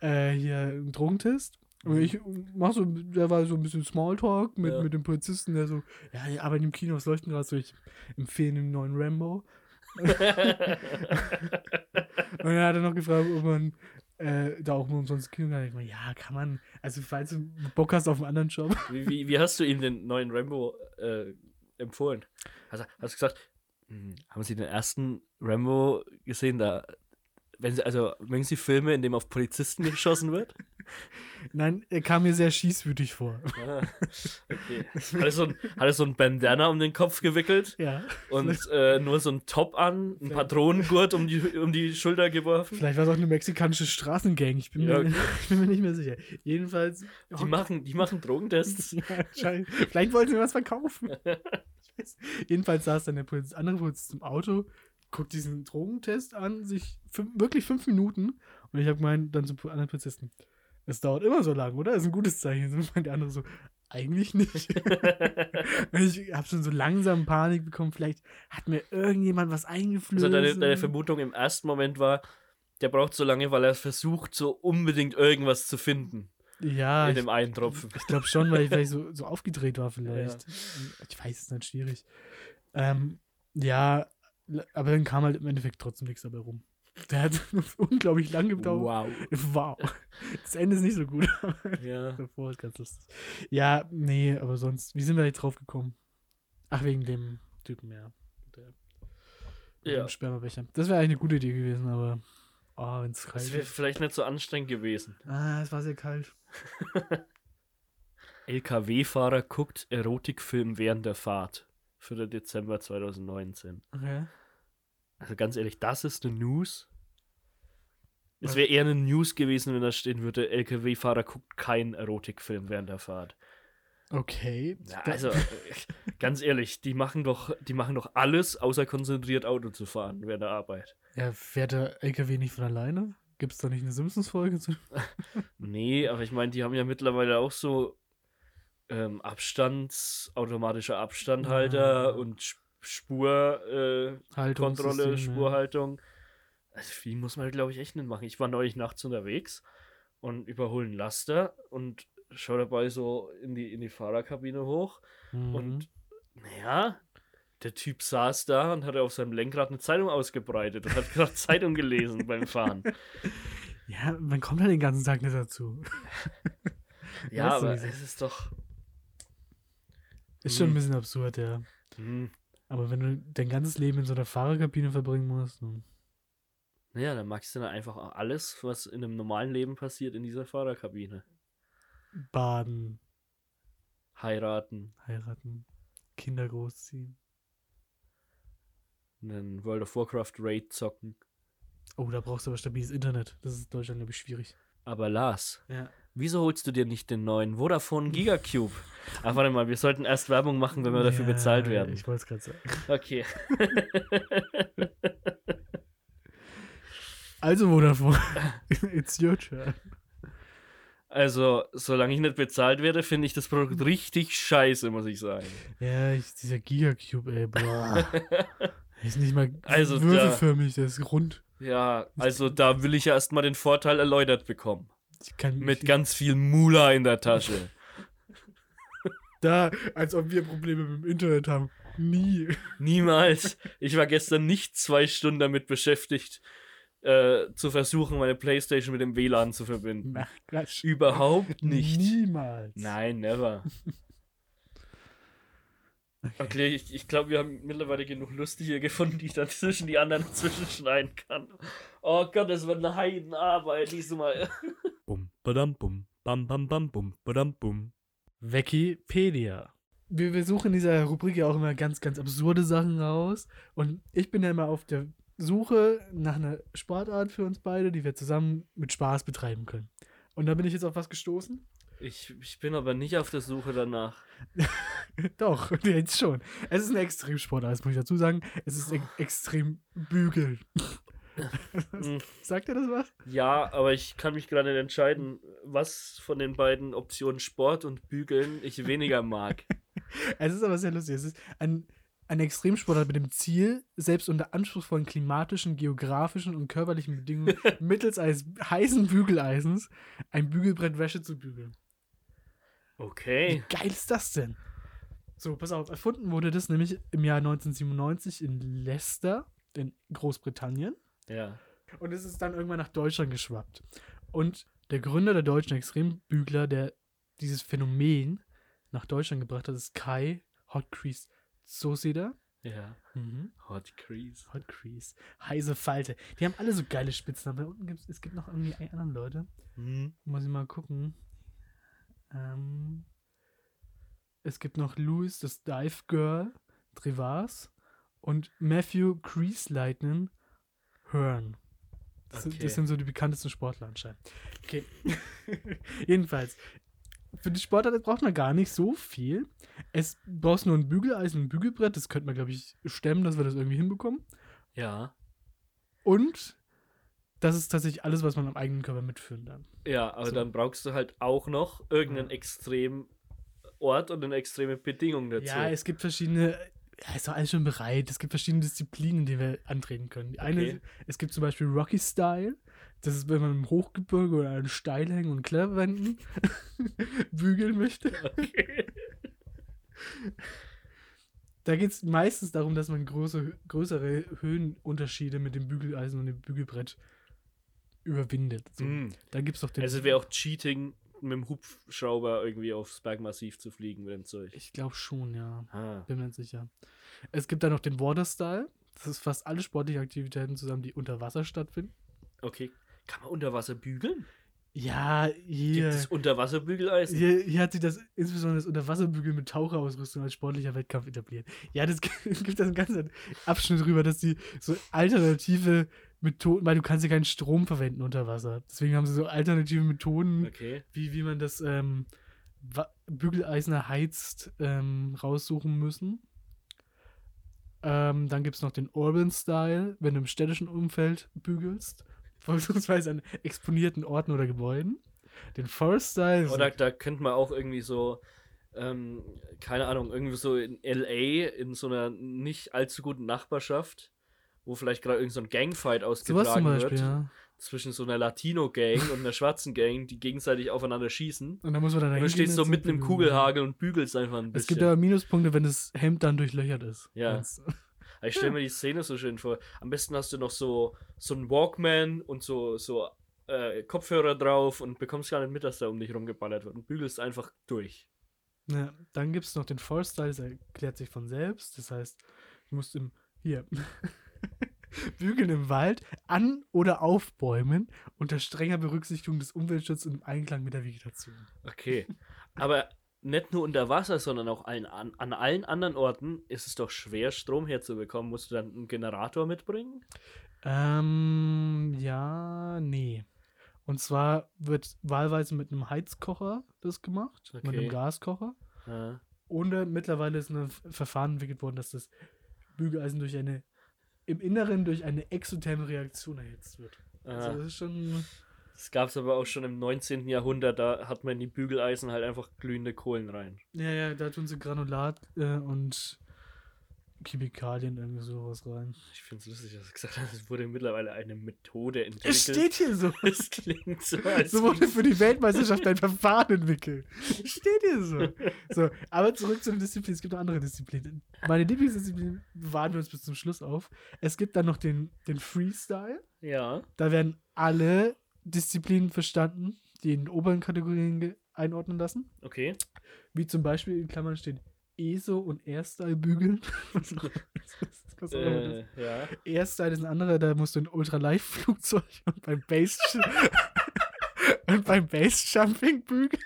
S4: äh, hier einen Drogentest. Und ich mach so, der war so ein bisschen Smalltalk mit,
S3: Ja.
S4: mit dem Polizisten, der so, ja, die arbeiten im Kino, was leuchten gerade so, ich empfehle den neuen Rambo. *laughs* Und dann hat er noch gefragt, ob man äh, da auch mal umsonst Kino kann. Ich meine, ja, kann man. Also, falls du Bock hast auf einen anderen Job. *laughs*
S3: Wie, wie, wie hast du ihm den neuen Rambo äh, empfohlen? Hast du gesagt, hm, haben Sie den ersten Rambo gesehen? Da, wenn Sie, also, mögen Sie Filme, in denen auf Polizisten geschossen wird? *laughs*
S4: Nein, er kam mir sehr schießwütig vor.
S3: Ah, okay. *laughs* Hat er, so ein, hat er so ein Bandana um den Kopf gewickelt
S4: Ja.
S3: und äh, nur so ein Top an, ein Patronengurt um die, um die Schulter geworfen?
S4: Vielleicht war es auch eine mexikanische Straßengang. Ich bin,
S3: Ja,
S4: mir,
S3: okay. *laughs*
S4: ich bin mir nicht mehr sicher. Jedenfalls.
S3: Die machen, die machen Drogentests.
S4: ja. Vielleicht wollten sie was verkaufen. Jedenfalls saß dann der Polizist, andere Polizist im Auto, guckt diesen Drogentest an, sich fünf, wirklich fünf Minuten. Und ich habe gemeint, dann zum anderen Polizisten, es dauert immer so lang, oder? Das ist ein gutes Zeichen. Und meint der andere so, eigentlich nicht. *laughs* Ich habe schon so langsam Panik bekommen. Vielleicht hat mir irgendjemand was eingeflößt.
S3: Also deine, deine Vermutung im ersten Moment war, der braucht so lange, weil er versucht, so unbedingt irgendwas zu finden.
S4: Ja,
S3: in
S4: ich,
S3: dem einen Tropfen.
S4: ich glaube schon, weil ich, weil ich so, *laughs* so aufgedreht war vielleicht. Ich weiß, es ist nicht schwierig. Ähm, ja, aber dann kam halt im Endeffekt trotzdem nichts dabei rum. Der hat *laughs* unglaublich lang gedauert.
S3: Wow.
S4: Wow. Das Ende ist nicht so gut.
S3: Ja. *laughs*
S4: Davor ist ganz lustig. Ja, nee, aber sonst, wie sind wir jetzt drauf gekommen? Ach, wegen dem Typen, ja. Der, mit
S3: Ja.
S4: dem Spermabecher. Das wäre eigentlich eine gute Idee gewesen, aber oh, wenn es kalt
S3: Das wäre vielleicht nicht so anstrengend gewesen.
S4: Ah, es war sehr kalt. *laughs*
S3: LKW-Fahrer guckt Erotikfilm während der Fahrt. Für den Dezember 2019.
S4: Okay.
S3: Also ganz ehrlich, das ist eine News. Es wäre eher eine News gewesen, wenn da stehen würde, LKW-Fahrer guckt keinen Erotikfilm während der Fahrt.
S4: Okay.
S3: Ja, also, äh, ganz ehrlich, die machen doch, die machen doch alles, außer konzentriert Auto zu fahren während der Arbeit.
S4: Ja, fährt der LKW nicht von alleine? Gibt es da nicht eine Simpsons-Folge zu? *laughs*
S3: Nee, aber ich meine, die haben ja mittlerweile auch so ähm, Abstands, automatischer Abstandhalter
S4: Ja.
S3: und Sp- Spur, äh. Spurhaltung. Also viel muss man, glaube ich, echt nicht machen. Ich war neulich nachts unterwegs und überhole einen Laster und schaue dabei so in die, in die Fahrerkabine hoch.
S4: Mhm.
S3: Und naja, der Typ saß da und hatte auf seinem Lenkrad eine Zeitung ausgebreitet und hat gerade Zeitung gelesen beim Fahren. *laughs*
S4: Ja, man kommt halt den ganzen Tag nicht dazu. *laughs*
S3: Ja,
S4: Weißt
S3: aber es ist doch.
S4: Ist schon ein
S3: Hm.
S4: bisschen absurd, ja.
S3: Hm,
S4: Aber wenn du dein ganzes Leben in so einer Fahrerkabine verbringen musst, hm.
S3: naja, dann magst du dann einfach auch alles, was in einem normalen Leben passiert, in dieser Fahrerkabine.
S4: baden,
S3: Heiraten,
S4: heiraten, Kinder großziehen.
S3: einen World of Warcraft Raid zocken.
S4: Oh, da brauchst du aber stabiles Internet. Das ist in Deutschland, glaube ich, schwierig.
S3: Aber Lars,
S4: Ja.
S3: Wieso holst du dir nicht den neuen Vodafone Gigacube? Ach, warte mal, wir sollten erst Werbung machen, wenn wir dafür bezahlt werden.
S4: Ich wollte es gerade sagen.
S3: Okay. *laughs*
S4: Also, Vodafone, *laughs* it's your turn.
S3: Also, solange ich nicht bezahlt werde, finde ich das Produkt richtig scheiße, muss ich sagen.
S4: Ja, ich, dieser Gigacube, ey, boah. *laughs* Der ist nicht mal
S3: Also, da-
S4: würfelförmig, der ist rund.
S3: Ja, also da will ich ja erstmal den Vorteil erläutert bekommen. Mit ganz viel Mula in der Tasche. *laughs*
S4: da, als ob wir Probleme mit dem Internet haben. Nie.
S3: Niemals. *laughs* Ich war gestern nicht zwei Stunden damit beschäftigt, äh, zu versuchen, meine Playstation mit dem WLAN zu verbinden.
S4: Na, Quatsch.
S3: Überhaupt nicht.
S4: Niemals.
S3: Nein, never. *laughs* Okay, ich, ich glaube, wir haben mittlerweile genug lustige gefunden, die ich dann zwischen die anderen zwischenschneiden kann. Oh Gott, das wird eine Heidenarbeit diesmal.
S2: Badam, bum, bam, bam, bam, bum, badam, bum.
S4: Wikipedia. Wir, wir suchen in dieser Rubrik ja auch immer ganz, ganz absurde Sachen raus. Und ich bin ja immer auf der Suche nach einer Sportart für uns beide, die wir zusammen mit Spaß betreiben können. Und da bin ich jetzt auf was gestoßen.
S3: Ich, ich bin aber nicht auf der Suche danach. *laughs*
S4: Doch, *laughs* jetzt schon. Es ist eine Extremsportart, das muss ich dazu sagen. Es ist *laughs* e extrem bügeln.
S3: Hm. *laughs*
S4: Sagt er das was?
S3: Ja, aber ich kann mich gerade nicht entscheiden, was von den beiden Optionen Sport und Bügeln ich weniger mag. *laughs*
S4: Es ist aber sehr lustig. Es ist ein, ein Extremsportart mit dem Ziel, selbst unter anspruchsvollen klimatischen, geografischen und körperlichen Bedingungen *laughs* mittels eines heißen Bügeleisens ein Bügelbrett Wäsche zu bügeln.
S3: Okay.
S4: Wie geil ist das denn? So, pass auf, erfunden wurde das nämlich im Jahr 1997 in Leicester, in Großbritannien.
S3: Ja.
S4: Und es ist dann irgendwann nach Deutschland geschwappt. Und der Gründer der deutschen Extrembügler, der dieses Phänomen nach Deutschland gebracht hat, ist Kai Hotcrease Soseda.
S3: Ja.
S4: Mhm.
S3: Hot Crease.
S4: Hotcrease. Heise Falte. Die haben alle so geile Spitznamen. Da unten gibt's, es gibt noch irgendwie anderen Leute.
S3: Hm.
S4: Muss ich mal gucken. Ähm, es gibt noch Louis, das Dive Girl, Trivas und Matthew Creasleitnen Hearn. Das, sind-
S3: Okay.
S4: das sind so die bekanntesten Sportler anscheinend. Okay. *laughs* Jedenfalls, für die Sportart braucht man gar nicht so viel. Es brauchst nur ein Bügeleisen und ein Bügelbrett. Das könnte man, glaube ich, stemmen, dass wir das irgendwie hinbekommen.
S3: Ja.
S4: Und das ist tatsächlich alles, was man am eigenen Körper mitführen kann.
S3: Ja, aber
S4: So.
S3: dann brauchst du halt auch noch irgendeinen
S4: Ja.
S3: extremen Ort und eine extreme Bedingung dazu.
S4: Ja, es gibt verschiedene ja, ist doch alles schon bereit. Es gibt verschiedene Disziplinen, die wir antreten können. Die eine,
S3: Okay.
S4: es gibt zum Beispiel Rocky Style. Das ist, wenn man im Hochgebirge oder an Steilhängen und Kletterwänden *laughs* bügeln möchte.
S3: Okay.
S4: Da geht es meistens darum, dass man große, größere Höhenunterschiede mit dem Bügeleisen und dem Bügelbrett überwindet. So.
S3: Mm.
S4: Dann gibt es noch den.
S3: Also wäre auch Cheating, mit dem Hubschrauber irgendwie aufs Bergmassiv zu fliegen mit dem Zeug.
S4: ich glaube schon, ja.
S3: Ah.
S4: Bin mir sicher. Es gibt dann noch den Water Style. Das ist fast alle sportlichen Aktivitäten zusammen, die unter Wasser stattfinden.
S3: Okay. Kann man unter Wasser bügeln?
S4: Ja, hier.
S3: Gibt es Unterwasserbügeleisen?
S4: Hier, hier hat sich das, insbesondere das Unterwasserbügeln mit Taucherausrüstung als sportlicher Wettkampf etabliert. Ja, das es *laughs* gibt da einen ganzen Abschnitt drüber, dass die so alternative Methoden, weil du kannst ja keinen Strom verwenden unter Wasser. Deswegen haben sie so alternative Methoden,
S3: Okay.
S4: wie, wie man das ähm, Bügeleisen erheizt, ähm, raussuchen müssen. Ähm, dann gibt es noch den Urban Style, wenn du im städtischen Umfeld bügelst, *laughs* vorzugsweise an exponierten Orten oder Gebäuden. Den Forest Style.
S3: Oder da könnte man auch irgendwie so, ähm, keine Ahnung, irgendwie so in L.A. in so einer nicht allzu guten Nachbarschaft, wo vielleicht gerade irgend so Gangfight ausgetragen
S4: zum Beispiel,
S3: wird.
S4: ja.
S3: Zwischen so einer Latino-Gang und einer schwarzen Gang, die gegenseitig aufeinander schießen.
S4: Und dann muss man dann
S3: Und du stehst so mitten im. Kugelhagel und bügelst einfach ein bisschen.
S4: Es gibt aber Minuspunkte, wenn das Hemd dann durchlöchert ist.
S3: Ja.
S4: Wenn's-
S3: Ich stelle mir die Szene so schön vor. Am besten hast du noch so, so einen Walkman und so, so äh, Kopfhörer drauf und bekommst gar nicht mit, dass da um dich rumgeballert wird und bügelst einfach durch.
S4: Ja, dann gibt es noch den Forest Style, das erklärt sich von selbst. Das heißt, du musst im, hier, bügeln im Wald, an- oder auf Bäumen unter strenger Berücksichtigung des Umweltschutzes und im Einklang mit der Vegetation.
S3: Okay. Aber nicht nur unter Wasser, sondern auch an, an allen anderen Orten ist es doch schwer, Strom herzubekommen. Musst du dann einen Generator mitbringen?
S4: Ähm, ja, nee. Und zwar wird wahlweise mit einem Heizkocher das gemacht, mit
S3: Okay.
S4: einem Gaskocher.
S3: Ja.
S4: Und mittlerweile ist ein Verfahren entwickelt worden, dass das Bügeleisen durch eine, im Inneren durch eine exotherme Reaktion erhitzt wird. Also
S3: Ah,
S4: das ist schon,
S3: Das gab es aber auch schon im 19. Jahrhundert. Da hat man in die Bügeleisen halt einfach glühende Kohlen rein.
S4: ja, ja, da tun sie Granulat äh, und Chemikalien irgendwie sowas rein.
S3: Ich finde es lustig, dass du gesagt hast, es wurde mittlerweile eine Methode entwickelt.
S4: Es steht hier so. *laughs*
S3: Es klingt so, als
S4: So wurde für die Weltmeisterschaft ein Verfahren entwickelt. Steht hier so. So, aber zurück zu den Disziplinen. Es gibt noch andere Disziplinen. Meine Lieblingsdisziplin bewahren wir uns bis zum Schluss auf. Es gibt dann noch den, den Freestyle.
S3: Ja.
S4: Da werden alle Disziplinen verstanden, die in den oberen Kategorien einordnen lassen.
S3: Okay.
S4: Wie zum Beispiel in Klammern steht ESO und Airstyle bügeln. *laughs* was was das
S3: Äh, ja.
S4: Airstyle ist ein anderer, da musst du ein Ultraleichtflugzeug *laughs* und beim Base *laughs* und beim Base-Jumping bügeln.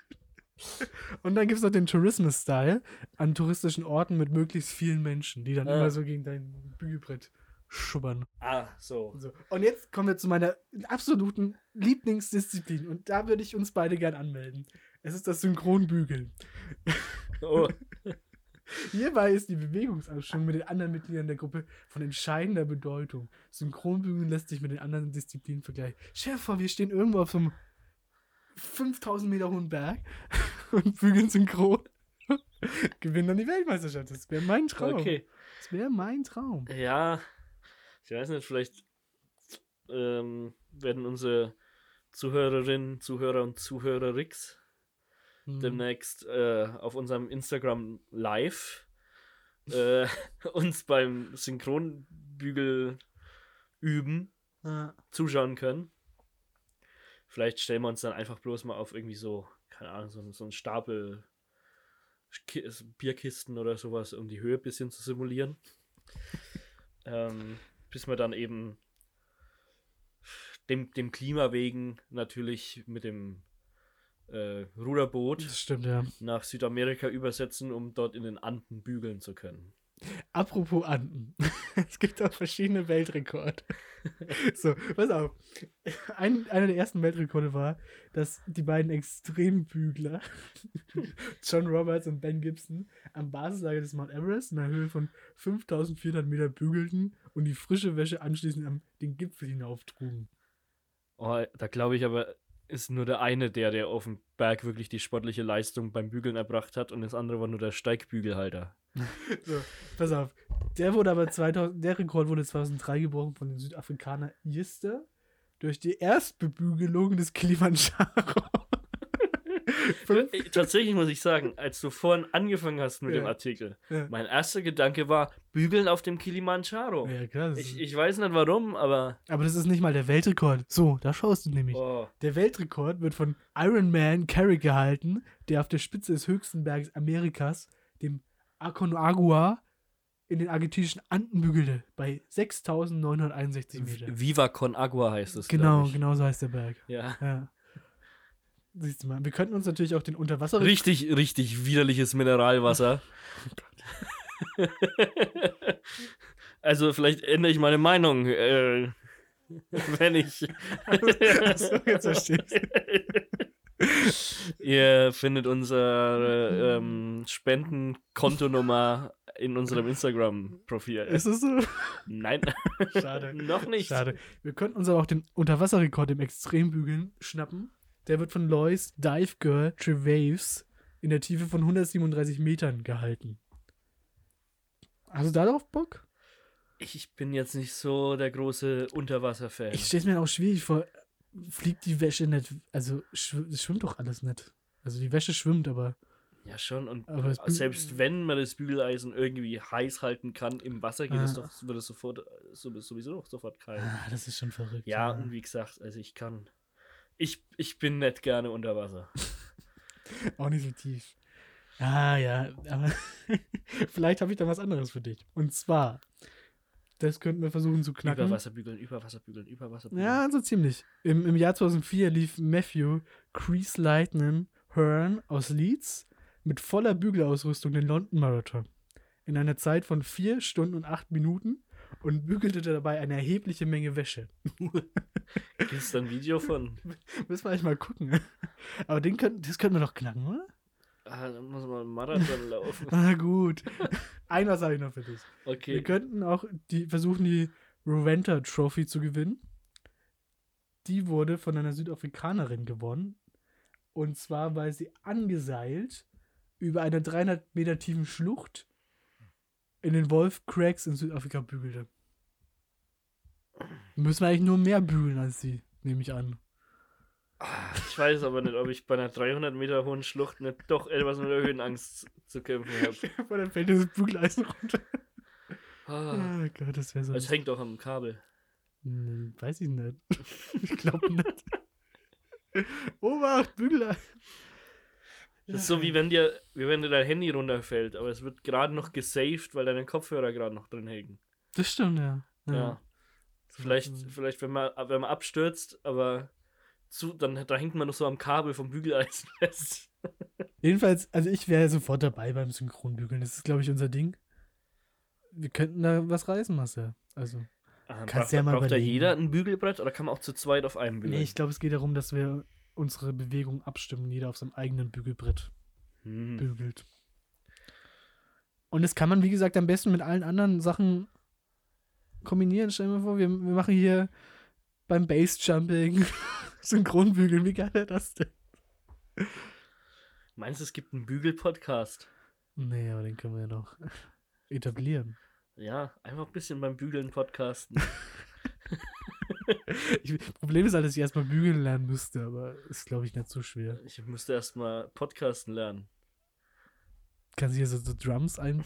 S4: Und dann gibt es noch den Tourismus-Style an touristischen Orten mit möglichst vielen Menschen, die dann
S3: Ah.
S4: immer so gegen dein Bügelbrett schubbern.
S3: Ah, so.
S4: So. Und jetzt kommen wir zu meiner absoluten Lieblingsdisziplin. Und da würde ich uns beide gern anmelden. Es ist das Synchronbügeln.
S3: Oh,
S4: Hierbei ist die Bewegungsabstimmung mit den anderen Mitgliedern der Gruppe von entscheidender Bedeutung. Synchronbügeln lässt sich mit den anderen Disziplinen vergleichen. Vor, wir stehen irgendwo auf so einem 5000 Meter hohen Berg *laughs* und bügeln synchron. *laughs* Gewinnen dann die Weltmeisterschaft. Das wäre mein Traum.
S3: okay.
S4: Das wäre mein Traum.
S3: Ja, ich weiß nicht, vielleicht ähm, werden unsere Zuhörerinnen, Zuhörer und Zuhörerix
S4: Hm.
S3: demnächst äh, auf unserem Instagram live äh, *laughs* uns beim Synchronbügel üben
S4: Ja.
S3: zuschauen können. Vielleicht stellen wir uns dann einfach bloß mal auf irgendwie so, keine Ahnung, so, so einen Stapel Ki- Bierkisten oder sowas, um die Höhe ein bisschen zu simulieren. ähm, bis wir dann eben dem, dem Klima wegen natürlich mit dem äh, Ruderboot
S4: stimmt, ja.
S3: nach Südamerika übersetzen, um dort in den Anden bügeln zu können.
S4: Apropos Anden. *laughs* es gibt auch verschiedene Weltrekorde. *laughs* so, pass auf. Ein, einer der ersten Weltrekorde war, dass die beiden Extrembügler, *laughs* John Roberts und Ben Gibson, am Basislager des Mount Everest in einer Höhe von 5400 Meter bügelten und die frische Wäsche anschließend am den Gipfel hinauf trugen.
S3: Oh, da glaube ich aber ist nur der eine der, der auf dem Berg wirklich die sportliche Leistung beim Bügeln erbracht hat und das andere war nur der Steigbügelhalter. *laughs*
S4: So, pass auf. Der wurde aber 2000, der Rekord wurde 2003 gebrochen von dem Südafrikaner Jiste durch die Erstbebügelung des Kilimanjaro.
S3: Äh, Tatsächlich muss ich sagen, als du vorhin angefangen hast mit
S4: Ja.
S3: dem Artikel,
S4: Ja.
S3: mein erster Gedanke war, bügeln auf dem Kilimanjaro.
S4: ja, das
S3: Ich, ich weiß nicht warum, aber.
S4: aber das ist nicht mal der Weltrekord. So, da schaust du nämlich.
S3: Oh,
S4: Der Weltrekord wird von Ironman Carrick gehalten, der auf der Spitze des höchsten Berges Amerikas, dem Aconcagua, in den argentinischen Anden bügelte, bei 6.961 Meter.
S3: Viva Con Agua heißt es.
S4: Genau, genau so heißt der Berg.
S3: Ja.
S4: Ja. Siehst du mal, wir könnten uns natürlich auch den Unterwasser...
S3: Richtig, richtig widerliches Mineralwasser. *laughs* also, vielleicht ändere ich meine Meinung, äh, wenn ich.
S4: Achso, jetzt verstehe
S3: Ihr findet unsere ähm, Spendenkontonummer in unserem Instagram-Profil.
S4: Ist es so?
S3: Nein,
S4: Schade. *laughs*
S3: noch nicht.
S4: Schade. Wir könnten uns aber auch den Unterwasserrekord im Extrembügeln schnappen. Der wird von Lois Dive Girl Trevaves in der Tiefe von 137 Metern gehalten. Hast du darauf Bock?
S3: Ich bin jetzt nicht so der große Unterwasser-Fan.
S4: Ich stelle es mir auch schwierig vor. Fliegt die Wäsche nicht? Also, schw es schwimmt doch alles nicht. Also, die Wäsche schwimmt, aber.
S3: Ja, schon. Und selbst wenn man das Bügeleisen irgendwie heiß halten kann im Wasser, geht es
S4: Ah.
S3: doch, wird es sofort, so- sowieso noch sofort kalt.
S4: Ah, das ist schon verrückt.
S3: Ja, und wie gesagt, also ich kann. Ich, ich bin nicht gerne unter Wasser. *laughs*
S4: Auch nicht so tief. Ah, ja, aber *laughs* vielleicht habe ich da was anderes für dich. Und zwar, das könnten wir versuchen zu knacken.
S3: Über Wasser bügeln, über Wasser bügeln, über Wasser bügeln.
S4: Ja, so ziemlich. Im, Im Jahr 2004 lief Matthew Crease Lightning Hearn aus Leeds mit voller Bügelausrüstung den London Marathon. In einer Zeit von 4 Stunden und 8 Minuten und bügelte dabei eine erhebliche Menge Wäsche. *laughs*
S3: Gibt es da ein Video von?
S4: Müssen wir eigentlich mal gucken. Aber den können, das könnten wir doch knacken, oder?
S3: Ah, dann muss man einen Marathon *laughs* laufen.
S4: Na gut. Ein was habe ich noch für dich. Wir
S3: Okay.
S4: könnten auch die, versuchen, die Rowenta Trophy zu gewinnen. Die wurde von einer Südafrikanerin gewonnen. Und zwar, weil sie angeseilt über eine 300 Meter tiefen Schlucht in den Wolf Cracks in Südafrika bügelte. Müssen wir eigentlich nur mehr bügeln als sie, nehme ich an.
S3: Ich weiß aber nicht, ob ich bei einer 300 Meter hohen Schlucht nicht doch etwas mit der Höhenangst zu kämpfen habe.
S4: Vor dann fällt das Bügeleisen runter.
S3: Ah,
S4: Oh Gott, das wäre so.
S3: es hängt doch am Kabel.
S4: Hm, weiß ich nicht. *laughs* ich glaube nicht. Obacht, Bügeleisen.
S3: Das ist so wie wenn dir, wie wenn dir dein Handy runterfällt, aber es wird gerade noch gesaved, weil deine Kopfhörer gerade noch drin hängen.
S4: Das stimmt, ja.
S3: Ja. Vielleicht,
S4: Mhm.
S3: vielleicht wenn man, wenn man abstürzt, aber zu, dann da hängt man noch so am Kabel vom Bügeleisen *laughs* fest.
S4: Jedenfalls, also ich wäre sofort dabei beim Synchronbügeln. Das ist, glaube ich, unser Ding. Wir könnten da was reißen, Marcel. Also,
S3: Ah,
S4: Kannst
S3: braucht
S4: ja mal
S3: braucht da jeder ein Bügelbrett oder kann man auch zu zweit auf einem bügeln?
S4: nee, ich glaube, es geht darum, dass wir unsere Bewegung abstimmen. Jeder auf seinem eigenen Bügelbrett
S3: Hm.
S4: bügelt. Und das kann man, wie gesagt, am besten mit allen anderen Sachen kombinieren. Stell dir mal vor, wir, wir machen hier beim Bassjumping *laughs* Synchronbügeln. Wie geil wäre das denn?
S3: Meinst du, es gibt einen Bügel-Podcast?
S4: Nee, aber den können wir ja noch etablieren.
S3: Ja, einfach ein bisschen beim Bügeln podcasten. *laughs* *laughs*
S4: Ich, Problem ist halt, dass ich erstmal bügeln lernen müsste, aber ist, glaube ich, nicht so schwer.
S3: Ich müsste erstmal podcasten lernen.
S4: Kannst du hier so, so Drums ein,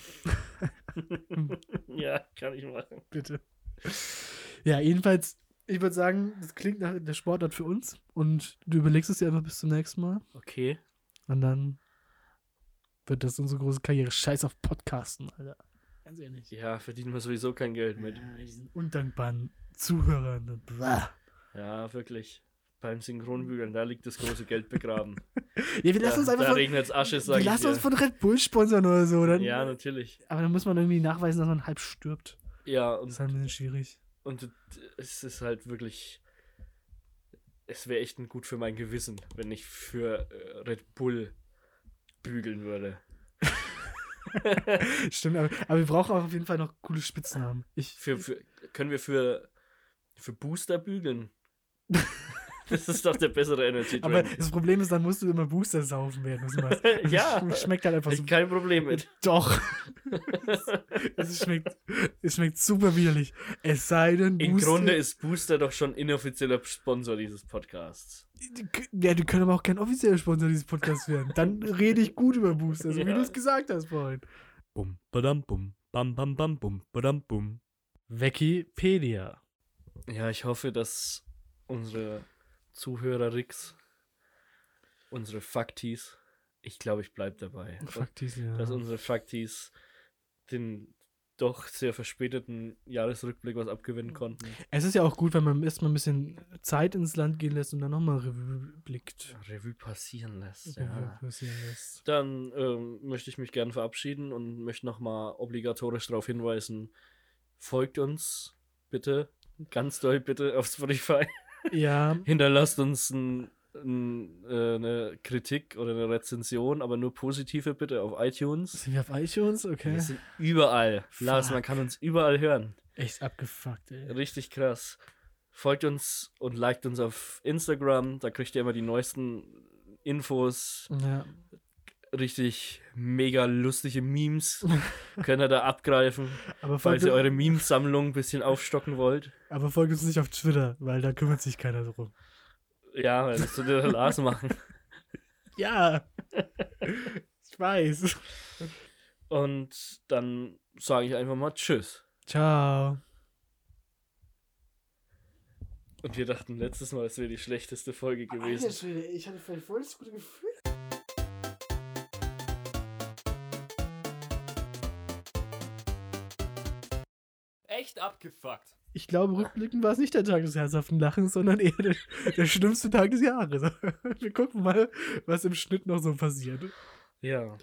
S4: *laughs*
S3: ja, kann ich machen. *laughs*
S4: bitte? Ja, jedenfalls, ich würde sagen, das klingt nach der Sportart für uns und du überlegst es dir einfach bis zum nächsten Mal
S3: Okay.
S4: und dann wird das unsere große Karriere. Scheiß auf Podcasten, Alter. Ganz ehrlich.
S3: Ja, verdienen wir sowieso kein Geld mit.
S4: Ja, diesen undankbaren Zuhörern.
S3: Ja, wirklich. Beim Synchronbügeln, da liegt das große Geld begraben. *laughs*
S4: Ja, wir lassen uns einfach
S3: da
S4: von,
S3: regnet Asche,
S4: wir
S3: sag ich
S4: lassen uns von Red Bull sponsern oder so. Dann,
S3: Ja, natürlich.
S4: aber dann muss man irgendwie nachweisen, dass man halb stirbt.
S3: Ja,
S4: Das
S3: und,
S4: ist halt ein bisschen schwierig.
S3: und es ist halt wirklich. Es wäre echt gut für mein Gewissen, wenn ich für äh, Red Bull bügeln würde. *laughs*
S4: Stimmt, aber, aber wir brauchen auch auf jeden Fall noch coole Spitznamen. Ich,
S3: Für, für, können wir für, für Booster bügeln? *laughs* Das ist doch der bessere Energy
S4: Aber
S3: Drink.
S4: das Problem ist, dann musst du immer Booster saufen, machst. Und *laughs*
S3: Ja.
S4: Es schmeckt halt einfach so.
S3: Ich kein Problem mit. *laughs*
S4: Doch. es, schmeckt, es schmeckt super widerlich. Es sei denn,
S3: Im
S4: Booster.
S3: Grunde ist Booster doch schon inoffizieller Sponsor dieses Podcasts.
S4: Ja, die können aber auch kein offizieller Sponsor dieses Podcasts werden. Dann rede ich gut über Booster, so wie
S3: Ja.
S4: du es gesagt hast vorhin.
S2: Bum, badam, bum, bam, bam, bam, bum, badam, bum.
S4: Wikipedia.
S3: Ja, ich hoffe, dass unsere Zuhörer Rix, unsere Faktis, ich glaube, ich bleibe dabei,
S4: Faktisch, ja.
S3: dass unsere Faktis den doch sehr verspäteten Jahresrückblick was abgewinnen konnten.
S4: Es ist ja auch gut, wenn man erstmal ein bisschen Zeit ins Land gehen lässt und dann nochmal Revue blickt.
S3: Revue passieren lässt.
S4: Revue
S3: Ja.
S4: passieren lässt.
S3: Dann ähm, möchte ich mich gerne verabschieden und möchte nochmal obligatorisch darauf hinweisen, folgt uns bitte, ganz doll bitte auf Spotify.
S4: Ja, *laughs*
S3: Hinterlasst uns ein, ein, äh, eine Kritik oder eine Rezension, aber nur positive bitte auf iTunes.
S4: sind wir auf iTunes? Okay.
S3: Wir sind überall. Lars, man
S4: Fuck.
S3: kann uns überall hören.
S4: Echt abgefuckt, ey.
S3: Richtig krass. Folgt uns und liked uns auf Instagram. Da kriegt ihr immer die neuesten Infos.
S4: Ja.
S3: Richtig mega lustige Memes. *laughs* Könnt ihr da abgreifen,
S4: Aber
S3: falls ihr eure Memesammlung ein bisschen aufstocken wollt.
S4: aber folgt uns nicht auf Twitter, weil da kümmert sich keiner drum.
S3: Ja, weil das würde der *laughs* Lars machen.
S4: Ja. *laughs* ich weiß.
S3: Und dann sage ich einfach mal Tschüss.
S4: Ciao.
S3: Und wir dachten letztes Mal, es wäre die schlechteste Folge gewesen.
S4: Schwede, ich hatte voll das gute Gefühl.
S2: Echt abgefuckt.
S4: Ich glaube, rückblickend war es nicht der Tag des herzhaften Lachens, sondern eher der, der schlimmste Tag des Jahres. *laughs* Wir gucken mal, was im Schnitt noch so passiert.
S3: Ja.